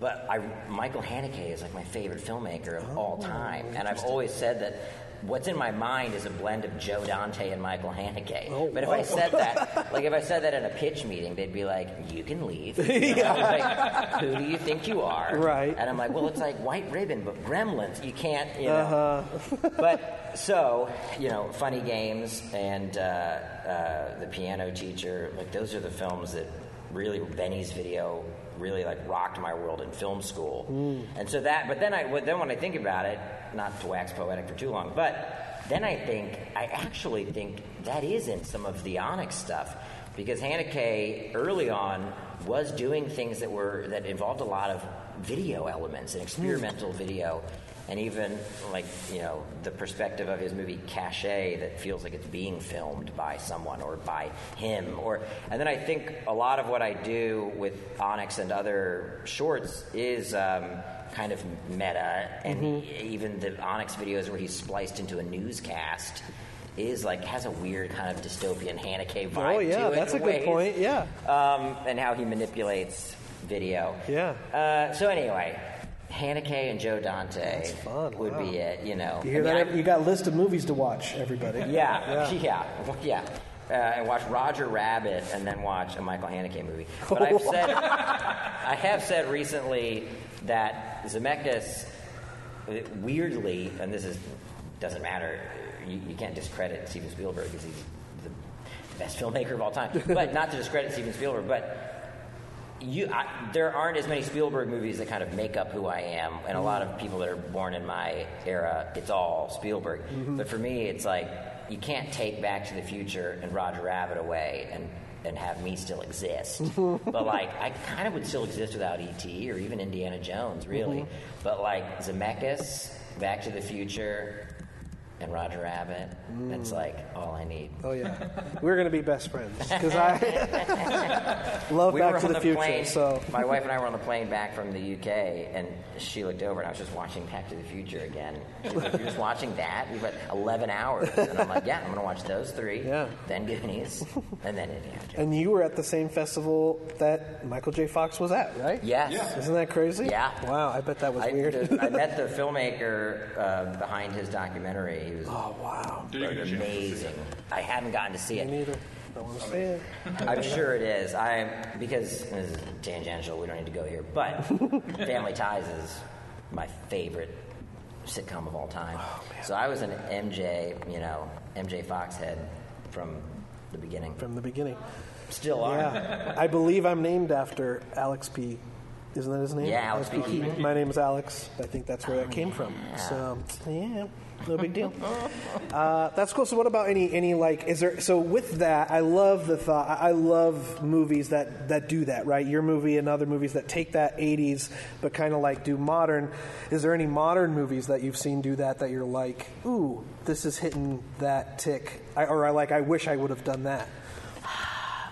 But I, Michael Haneke is like my favorite filmmaker of all time, and I've always said that what's in my mind is a blend of Joe Dante and Michael Haneke.
Oh,
but if I said that, <laughs> like if I said that in a pitch meeting, they'd be like, "You can leave." <laughs> Like, Who do you think you are?
Right.
And I'm like, "Well, it's like White Ribbon, but Gremlins. You can't, you know."
Uh-huh. <laughs>
but so you know, funny games and uh, uh, the piano teacher, like those are the films that really Benny's video really like rocked my world in film school. Mm. And so that, but then I, then when I think about it, not to wax poetic for too long, but then I think I actually think that is in some of the Onyx stuff because Haneke early on was doing things that were that involved a lot of video elements and experimental hmm. video and even like you know the perspective of his movie Caché that feels like it's being filmed by someone or by him or and then I think a lot of what I do with Onyx and other shorts is um, kind of meta and even the Onyx videos where he's spliced into a newscast is like has a weird kind of dystopian Haneke vibe
Oh yeah, that's a
in
good point. Yeah.
um, and how he manipulates video
Yeah.
uh, so anyway, Haneke and Joe Dante
fun,
would
wow.
be it. You know,
You hear
I mean,
that? You got a list of movies to watch, everybody.
I- <laughs> yeah, yeah, <laughs> yeah. Uh, and watch Roger Rabbit, and then watch a Michael Haneke movie. <laughs> But I've said, I have said recently that Zemeckis, weirdly, and this is doesn't matter. You, you can't discredit Steven Spielberg because he's the best filmmaker of all time. But not to discredit Steven Spielberg, but you, I, there aren't as many Spielberg movies that kind of make up who I am, and a lot of mm-hmm. people that are born in my era, it's all Spielberg. Mm-hmm. But for me, it's like you can't take Back to the Future and Roger Rabbit away and and have me still exist. <laughs> but like, I kind of would still exist without E.T. or even Indiana Jones, really. Mm-hmm. But like Zemeckis, Back to the Future. And Roger Rabbit, that's like all I need.
Oh yeah, we're gonna be best friends because I <laughs> love
we
Back to the,
the
Future.
plane.
So
my wife and I were on the plane back from the UK, and she looked over, and I was just watching Back to the Future again. She was like, "You're just watching that? You've got 11 hours." And I'm like, "Yeah, I'm going to watch those three,
Yeah.
then Goonies, and then Indiana Jones."
and you were at the same festival that Michael J. Fox was at, right?
Yes.
Isn't that crazy?
Yeah.
Wow, I bet that was
I,
weird.
I met the filmmaker uh, behind his documentary. He was
oh wow.
Did you get a chance to see
amazing. I haven't gotten to see
Me
it.
neither. Don't want to say it.
I'm sure it is. I because this is tangential. We don't need to go here, but <laughs> Family Ties is my favorite sitcom of all time. Oh, so I was an MJ, you know, MJ Foxhead from the beginning.
From the beginning.
Still are.
Yeah, I believe I'm named after Alex P. Isn't that his name?
Yeah, Alex P. Keaton.
My name is Alex. I think that's where that came from. So yeah, no big deal. <laughs> Uh, that's cool. So what about any any like? Is there so with that? I love the thought. I I love movies that that do that. Right, your movie and other movies that take that '80s but kind of like do modern. Is there any modern movies that you've seen do that that you're like, ooh, this is hitting that tick, I, or I like, I wish I would have done that.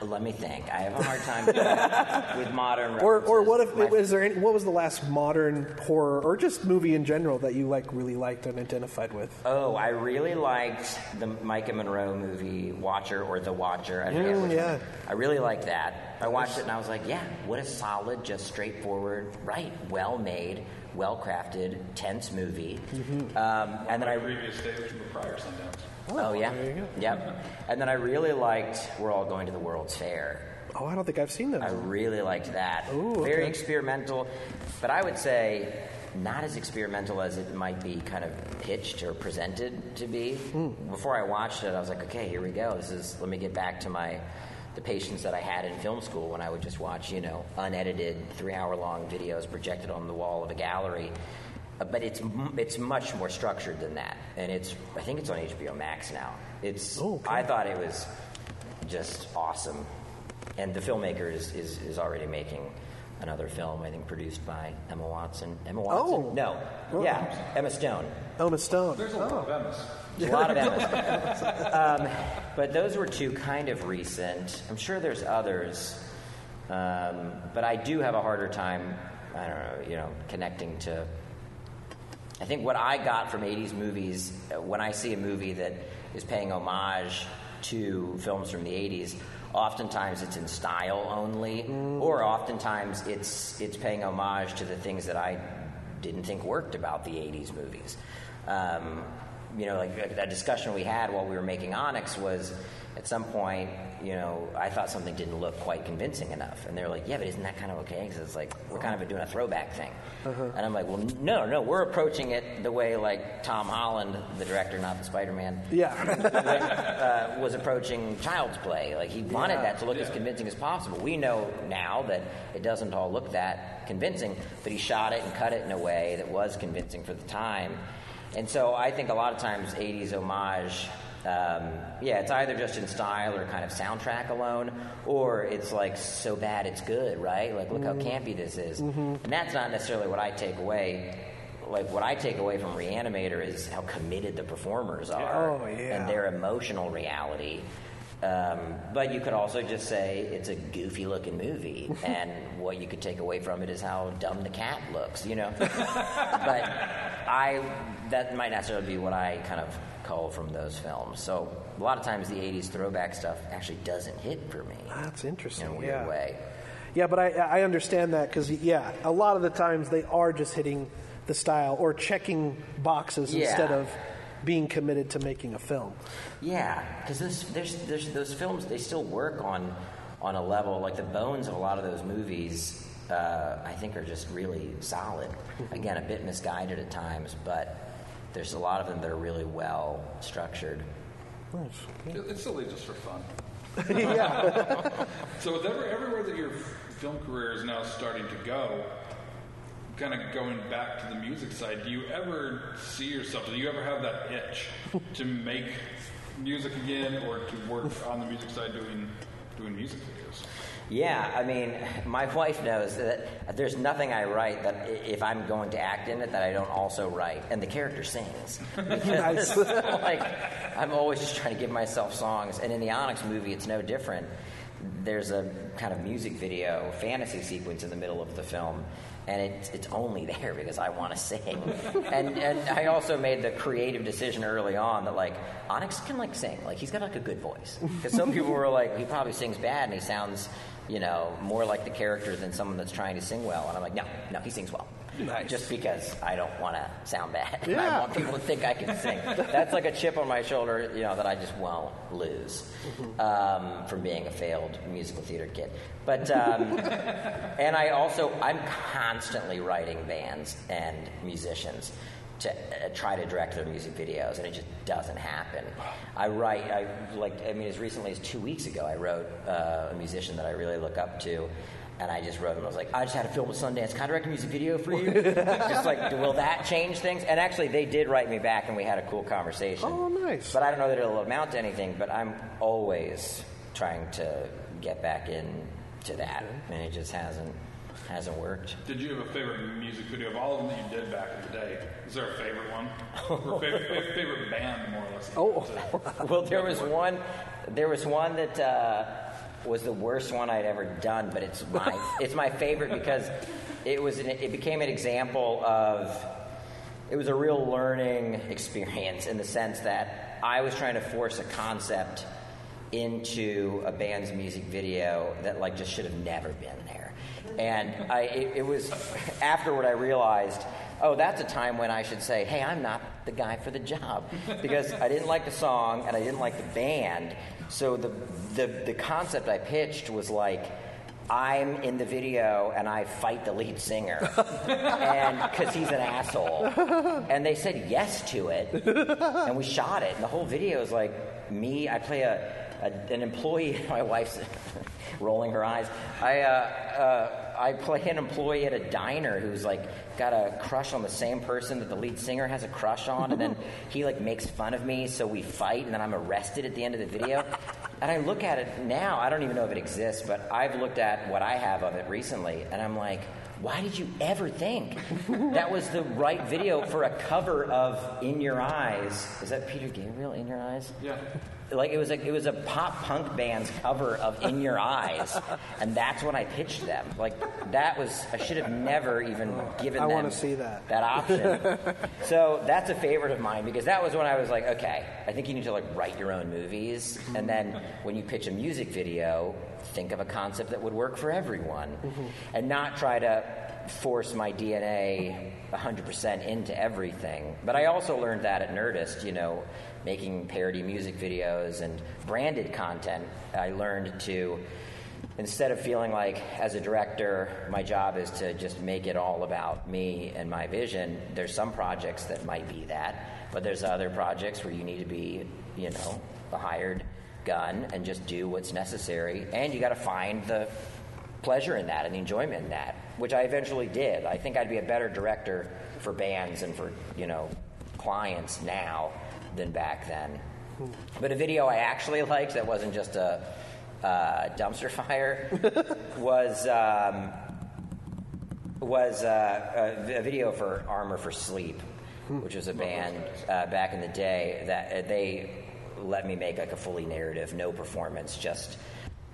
Let me think. I have a hard time <laughs> with modern.
Or, or what if
references. My-
is there any, what was the last modern horror or just movie in general that you like really liked and identified with?
Oh, I really liked the Maika Monroe movie Watcher or The Watcher. I forget
Mm, yeah.
one. I really liked that. I watched it and I was like, yeah, what a solid, just straightforward, right, well made, well crafted, tense movie.
Mm-hmm.
Um, and then I
previous stage from the prior Sundance.
oh yeah,
there you go.
yep. And then I really liked We're All Going to the World's Fair.
Oh, I don't think I've seen that.
I really liked that.
Ooh,
Very experimental, but I would say not as experimental as it might be kind of pitched or presented to be.
Hmm.
Before I watched it, I was like, okay, here we go. This is let me get back to my the patience that I had in film school when I would just watch, you know, unedited three-hour-long videos projected on the wall of a gallery. Uh, But it's it's much more structured than that, and it's I think it's on HBO Max now. It's
Oh, okay.
I thought it was just awesome. And the filmmaker is, is, is already making another film, I think produced by Emma Watson. Emma Watson?
Oh.
No.
Oh.
Yeah, Emma Stone.
Emma Stone.
There's a lot of Emmas.
A lot of Emmas. um, but those were two kind of recent. I'm sure there's others. Um, but I do have a harder time, I don't know, you know, connecting to I think what I got from 80s movies, uh, when I see a movie that is paying homage to films from the 80s, oftentimes it's in style only, or oftentimes it's it's paying homage to the things that I didn't think worked about the '80s movies. Um, you know, like that discussion we had while we were making Onyx was at some point, you know, I thought something didn't look quite convincing enough. And they're like, yeah, but isn't that kind of okay? Because it's like, we're kind of doing a throwback thing. And I'm like, well, no, no, we're approaching it the way like Tom Holland, the director, not the Spider Man,
Yeah. <laughs>
uh, was approaching Child's Play. Like he wanted that to look as convincing as possible. We know now that it doesn't all look that convincing, but he shot it and cut it in a way that was convincing for the time. And so I think a lot of times 80s homage, um, yeah, it's either just in style or kind of soundtrack alone, or it's like so bad it's good, right? Like look how campy this is. And that's not necessarily what I take away like what I take away from Reanimator is how committed the performers are
Oh, yeah.
and their emotional reality. Um, but you could also just say it's a goofy looking movie, <laughs> and what you could take away from it is how dumb the cat looks, you know. <laughs> but I that might not necessarily be what I kind of call from those films. So a lot of times the '80s throwback stuff actually doesn't hit for me
That's
in
interesting.
a weird
yeah.
way.
Yeah, but I, I understand that because, yeah, a lot of the times they are just hitting the style or checking boxes
Yeah.
instead of being committed to making a film.
Yeah, because there's, there's, there's those films they still work on on a level like the bones of a lot of those movies. Uh, I think are just really solid. Again, a bit misguided at times, but there's a lot of them that are really well structured.
It- It's silly just for fun. <laughs>
yeah. <laughs>
So with every, everywhere that your film career is now starting to go, kind of going back to the music side, do you ever see yourself? Do you ever have that itch to make music again, or to work on the music side doing doing music videos?
Yeah, I mean, <laughs> my wife knows that there's nothing I write that if I'm going to act in it that I don't also write, and the character sings. <laughs>
Nice. <laughs>
like I'm always just trying to give myself songs, and in the Onyx movie, it's no different. There's a kind of music video fantasy sequence in the middle of the film, and it's it's only there because I want to sing. and and I also made the creative decision early on that like Onyx can like sing, like he's got like a good voice. Because some people were like he probably sings bad and he sounds you know more like the character than someone that's trying to sing well. And I'm like no no he sings well.
Nice.
Just because I don't want to sound bad. <laughs> I want people to think I can sing. That's like a chip on my shoulder, you know, that I just won't lose um, from being a failed musical theater kid. But um, <laughs> and I also I'm constantly writing bands and musicians to uh, try to direct their music videos, and it just doesn't happen. I write, I like, I mean, as recently as two weeks ago, I wrote uh, a musician that I really look up to. And I just wrote him. I was like, I just had a film with Sundance. Can I direct a music video for you? <laughs> just like, will that change things? And actually, they did write me back, and we had a cool conversation.
Oh, nice.
But I don't know that it'll amount to anything. But I'm always trying to get back into that, and it just hasn't hasn't worked.
Did you have a favorite music video of all of them that you did back in the day? Is there a favorite one, or favorite, favorite, favorite band, more or less?
Oh. <laughs>
Well, there was one. There was one that uh, was the worst one I'd ever done, but it's my <laughs> it's my favorite because it was an, it became an example of it was a real learning experience in the sense that I was trying to force a concept into a band's music video that like just should have never been there. And I, it, it was afterward I realized, oh, that's a time when I should say, hey, I'm not the guy for the job because I didn't like the song and I didn't like the band. So the the, the concept I pitched was like. I'm in the video and I fight the lead singer, because he's an asshole, and they said yes to it, and we shot it, and the whole video is like me. I play a an employee. <laughs> My wife's <laughs> rolling her eyes. I uh, uh, I play an employee at a diner who's like got a crush on the same person that the lead singer has a crush on, and then <laughs> he like makes fun of me, so we fight, and then I'm arrested at the end of the video. And I look at it now. I don't even know if it exists, but I've looked at what I have of it recently, and I'm like. Why did you ever think that was the right video for a cover of In Your Eyes? Is that Peter Gabriel, In Your Eyes?
Yeah.
like it was a it was a pop punk band's cover of In Your Eyes, and that's when I pitched them. Like that was I should have never even given
I
them
wanna see that.
that option. so that's a favorite of mine because that was when I was like, okay, I think you need to like write your own movies, and then when you pitch a music video, think of a concept that would work for everyone, mm-hmm. and not try to force my DNA 100% into everything. But I also learned that at Nerdist, you know, making parody music videos and branded content. I learned to instead of feeling like as a director my job is to just make it all about me and my vision there's some projects that might be that but there's other projects where you need to be you know a hired gun and just do what's necessary and you got to find the pleasure in that and the enjoyment in that which i eventually did. I think i'd be a better director for bands and for you know clients now than back then. But a video i actually <laughs> liked that wasn't just a uh, dumpster <laughs> fire was um, was uh, a, a video for Armor for Sleep, which was a band uh, back in the day that uh, they let me make like a fully narrative, no performance, just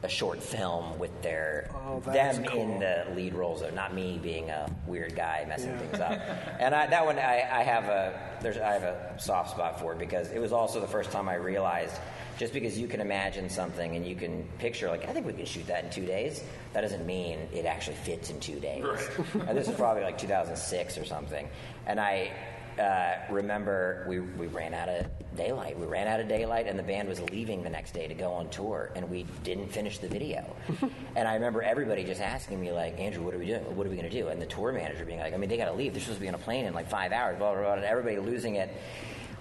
a short film with their
Oh, that's
them
cool.
in the lead roles, though, not me being a weird guy messing
Yeah.
things up. <laughs> And I, that one, I, I have a there's I have a soft spot for it because it was also the first time I realized just because you can imagine something and you can picture like I think we could shoot that in two days, that doesn't mean it actually fits in two days. and this is probably like 2006 or something. And I uh, remember we, we ran out of daylight. We ran out of daylight, and the band was leaving the next day to go on tour, and we didn't finish the video. <laughs> and I remember everybody just asking me, like, Andrew, what are we doing? What are we going to do? And the tour manager being like, I mean, they got to leave. They're supposed to be on a plane in like five hours, blah, blah, blah. And everybody losing it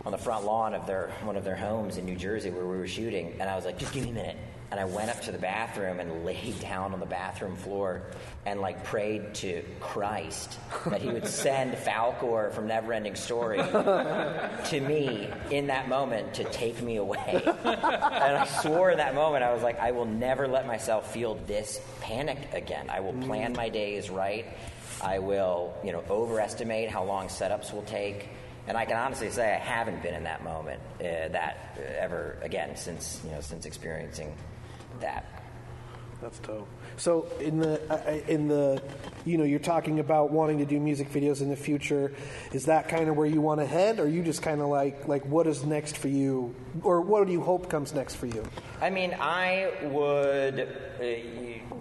on the front lawn of their one of their homes in New Jersey where we were shooting. And I was like, just give me a minute. And I went up to the bathroom and laid <laughs> down on the bathroom floor and like prayed to Christ that he would <laughs> send Falcor from Neverending Story <laughs> to me in that moment to take me away. and I swore in that moment, I was like, I will never let myself feel this panic again. I will plan my days right. I will, you know, overestimate how long setups will take. And I can honestly say I haven't been in that moment, uh, that uh, ever again since you know since experiencing that.
That's dope. So in the uh, uh, in the you know you're talking about wanting to do music videos in the future. Is that kind of where you want to head, or you just kind of like like what is next for you, or what do you hope comes next for you?
I mean, I would. Uh,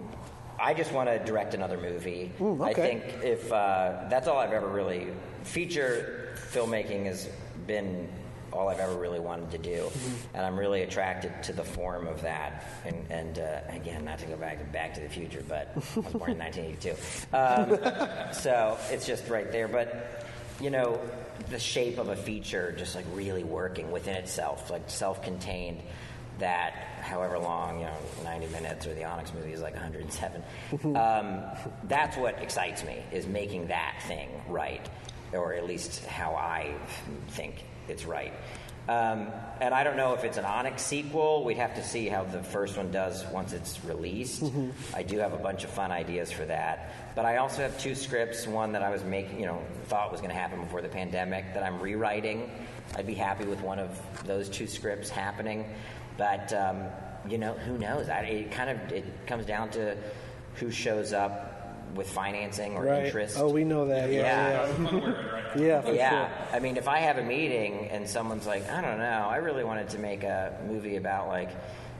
I just want to direct another movie.
Ooh,
I think if uh, that's all I've ever really feature filmmaking has been all I've ever really wanted to do, and I'm really attracted to the form of that. And, and uh, again, not to go back to Back to the Future, but I was born in 1982, <laughs> um, so it's just right there. But you know, the shape of a feature just like really working within itself, like self-contained. That however long, you know, 90 minutes, or the Onyx movie is like 107. um, that's what excites me is making that thing right, or at least how I think it's right. Um, and I don't know if it's an Onyx sequel. We'd have to see how the first one does once it's released. I do have a bunch of fun ideas for that. But I also have two scripts. One that I was making, you know, thought was going to happen before the pandemic that I'm rewriting. I'd be happy with one of those two scripts happening. But um, you know, who knows? I, it kind of it comes down to who shows up with financing or
Right.
interest.
Oh, we know that. Yeah,
Yeah.
yeah,
I'm aware of it right now.
yeah, for
Yeah,
sure.
I mean, if I have a meeting and someone's like, I don't know, I really wanted to make a movie about like,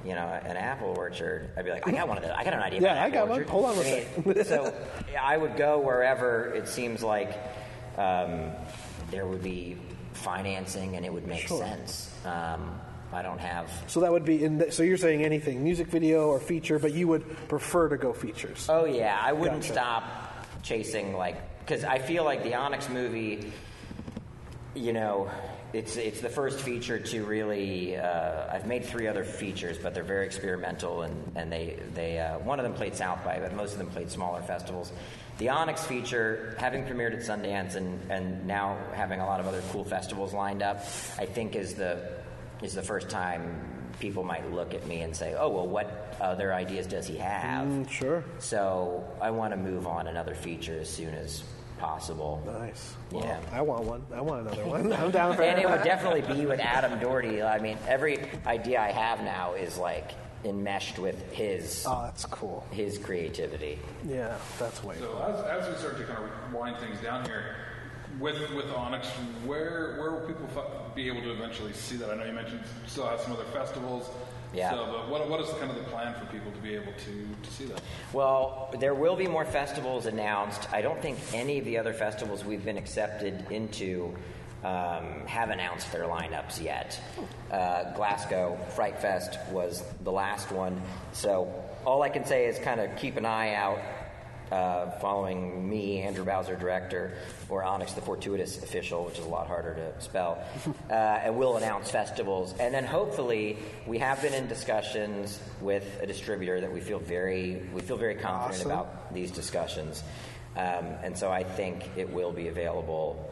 you know, an apple orchard, I'd be like, I got one of those. I got an idea.
Yeah, I
apple
got one. Hold on a
I mean, <laughs> so I would go wherever it seems like um, there would be financing and it would make
Sure.
sense. Um, I don't have.
So that would be in. The, so you're saying anything, music video or feature, but you would prefer to go features.
Oh yeah, I wouldn't
Gotcha.
stop chasing like because I feel like the Onyx movie, you know, it's it's the first feature to really. Uh, I've made three other features, but they're very experimental, and and they they uh, one of them played South by, but most of them played smaller festivals. The Onyx feature, having premiered at Sundance and and now having a lot of other cool festivals lined up, I think is the is the first time people might look at me and say, "Oh, well, what other ideas does he have?"
Mm, sure.
So I want to move on another feature as soon as possible.
Nice. Well,
Yeah.
I want one. I want another one. <laughs> I'm down for it.
And it
it.
would <laughs> definitely be with Adam Doherty. I mean, every idea I have now is like enmeshed with his
Oh, that's cool.
his creativity.
Yeah, that's way.
So as, as we start to kind of wind things down here, with with Onyx, where where will people f- be able to eventually see that? I know you mentioned still have some other festivals.
Yeah.
So, but what what is kind of the plan for people to be able to to see that?
Well, there will be more festivals announced. I don't think any of the other festivals we've been accepted into um, have announced their lineups yet. Uh, Glasgow Fright Fest was the last one, so all I can say is kind of keep an eye out. Uh, following me, Andrew Bowser, director, or Onyx the Fortuitous official, which is a lot harder to spell, <laughs> uh, and we'll announce festivals. And then hopefully, we have been in discussions with a distributor that we feel very we feel very confident
Awesome.
about these discussions, um, and so I think it will be available.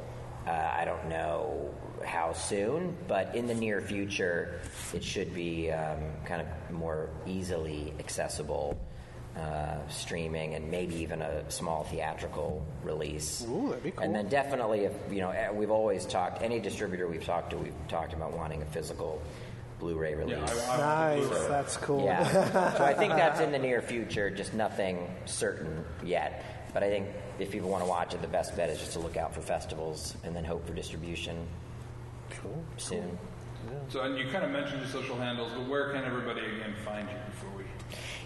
Uh, I don't know how soon, but in the near future, it should be um, kind of more easily accessible. Uh, streaming and maybe even a small theatrical release.
Ooh, that'd be cool.
And then definitely, if you know, eh, we've always talked. Any distributor we've talked to, we've talked about wanting a physical Blu-ray release.
I, I want the
Nice.
Blu-ray.
That's cool.
Yeah. so I think that's in the <laughs> near future, just nothing certain yet. But I think if people want to watch it, the best bet is just to look out for festivals and then hope for distribution
Cool.
soon.
So, and you kind of mentioned your social handles, but where can everybody again find you before we?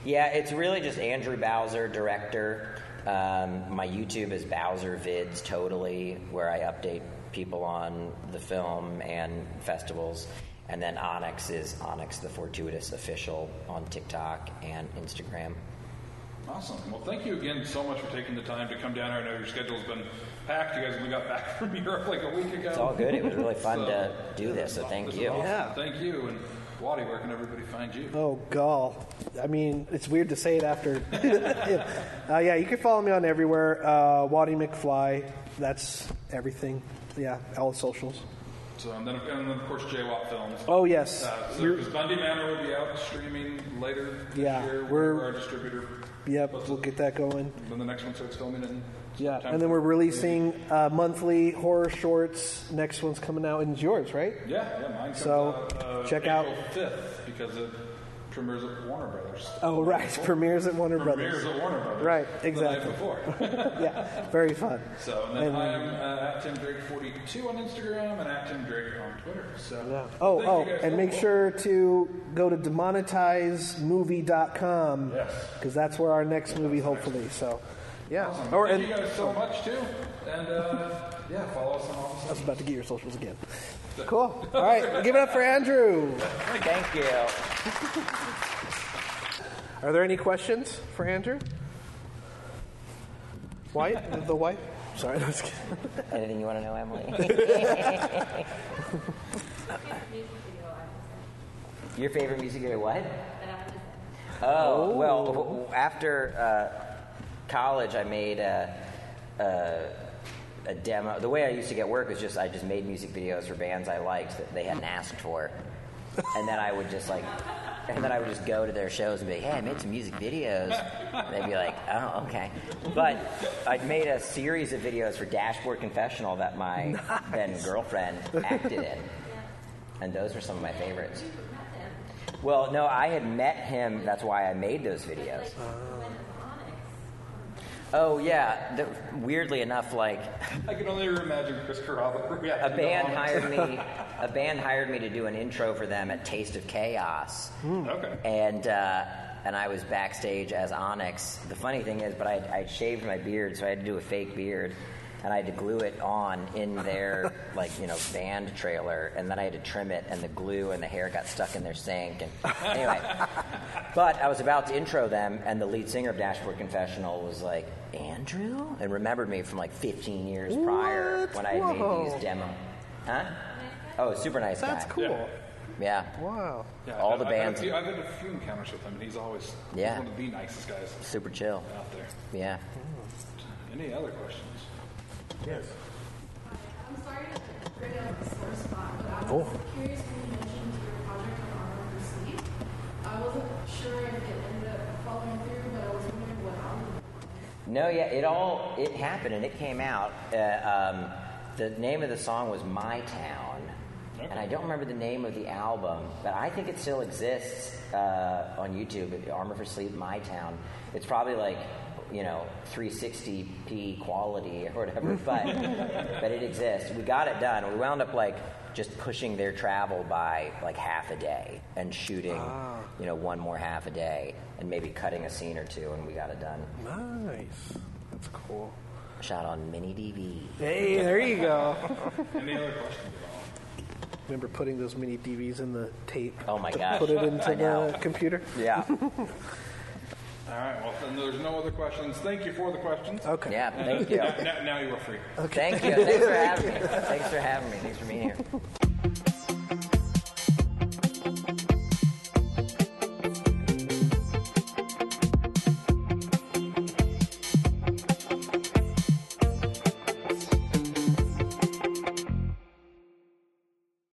Yeah, it's really just Andrew Bowser, director. Um, my YouTube is Bowser Vids, totally, where I update people on the film and festivals. And then Onyx is Onyx the Fortuitous Official on TikTok and Instagram.
Awesome. Well, thank you again so much for taking the time to come down here. I know your schedule's been packed. You guys only got back <laughs> from Europe like a week ago.
It's all good. It was really <laughs> fun
So,
to do this, so thank you.
awesome.
Yeah.
Thank you. And Waddy, where can everybody find you?
Oh, gall. I mean, it's weird to say it after. <laughs> uh, yeah, you can follow me on everywhere. Uh, Waddy McFly. That's everything. Yeah, all the socials.
So, and then, and then of course, JWAP Films.
Oh, yes.
Uh, so, because Bundy Manor will be out streaming later this
Yeah,
year.
we're-
We're our distributor.
Yep, we'll get that going.
Then the next one starts filming in
Yeah, and then we're releasing uh, monthly horror shorts. Next one's coming out, and it's yours, right?
Yeah, yeah, mine comes
So,
out uh,
check
April
out-
5th because it premieres at Warner Brothers.
Oh, right. <laughs> Premieres at Warner
Premieres
Brothers.
at Warner Brothers.
Right,
The
exactly.
night before. <laughs> <laughs>
Yeah, very fun.
so, and then
And-
I'm uh, at Tim Drake 42 on Instagram and at Tim Drake on Twitter. So,
Yeah. Oh,
thank
oh,
guys
and
so
make
much.
sure to go to demonetizemovie.com
Yes.
because that's where our next movie, hopefully. So, yeah.
Awesome.
Or
Thank
and
you guys so much too, and uh, yeah, follow us on all
I was about to get your socials again. <laughs> Cool. All right, give it up for Andrew.
Thank you.
Are there any questions for Andrew? Wyatt, the wife? Sorry, I was kidding.
Anything you want to know, Emily? <laughs> Your favorite music video? What? Oh, well, w- w- after uh, college, I made a, a, a demo. The way I used to get work was just I just made music videos for bands I liked that they hadn't asked for, and then I would just like, and then I would just go to their shows and be like, "Hey, I made some music videos." And they'd be like, "Oh, okay." But I'd made a series of videos for Dashboard Confessional that my then girlfriend acted in, and those were some of my favorites. Well, no, I had met him. That's why I made those videos. Uh-huh. Oh yeah. The, weirdly enough, like <laughs>
I can only imagine Chris Carrabba <laughs>
a band hired me. <laughs> A band hired me to do an intro for them at Taste of Chaos,
Okay.
and uh, and I was backstage as Onyx. The funny thing is, but I I shaved my beard, so I had to do a fake beard. And I had to glue it on in their <laughs> like you know band trailer, and then I had to trim it, and the glue and the hair got stuck in their sink. And anyway, <laughs> but I was about to intro them, and the lead singer of Dashboard Confessional was like, "Andrew," and remembered me from like 15 years prior
What?
when I had
Whoa.
made these demo. Huh? Oh, super nice
That's
guy.
cool.
Yeah.
Wow.
Yeah,
All
I've-
the
I've had a
bands-
few- I've had a few encounters with him, and he's always
Yeah.
one of the nicest guys
Super chill.
out there.
Yeah. Hmm.
Any other questions?
Yes.
I'm sorry to bring up the sore spot, but I was
Oh.
curious when you mentioned your project on Armor for Sleep. I wasn't sure if it ended up following through, but I was wondering what album.
No, yeah, it all it happened and it came out. Uh, um, the name of the song was "My Town," and I don't remember the name of the album, but I think it still exists uh, on YouTube. Armor for Sleep, "My Town." It's probably like you know 360p quality or whatever, <laughs> but but it exists. We got it done. We wound up like just pushing their travel by like half a day and shooting, ah. you know, one more half a day and maybe cutting a scene or two, and we got it done.
Nice. That's cool.
Shot on mini DV.
Hey, there you go. <laughs>
Any other questions at all?
Remember putting those mini DVs in the tape?
Oh my
to
gosh,
Put it into
I
the computer?
Yeah. <laughs>
All right. Well, then there's no other questions. Thank you for the questions.
Okay.
Yeah, thank you.
Now, now you are free.
Thank you. Thanks for <laughs> having me. Thanks for having me. Thanks for being here.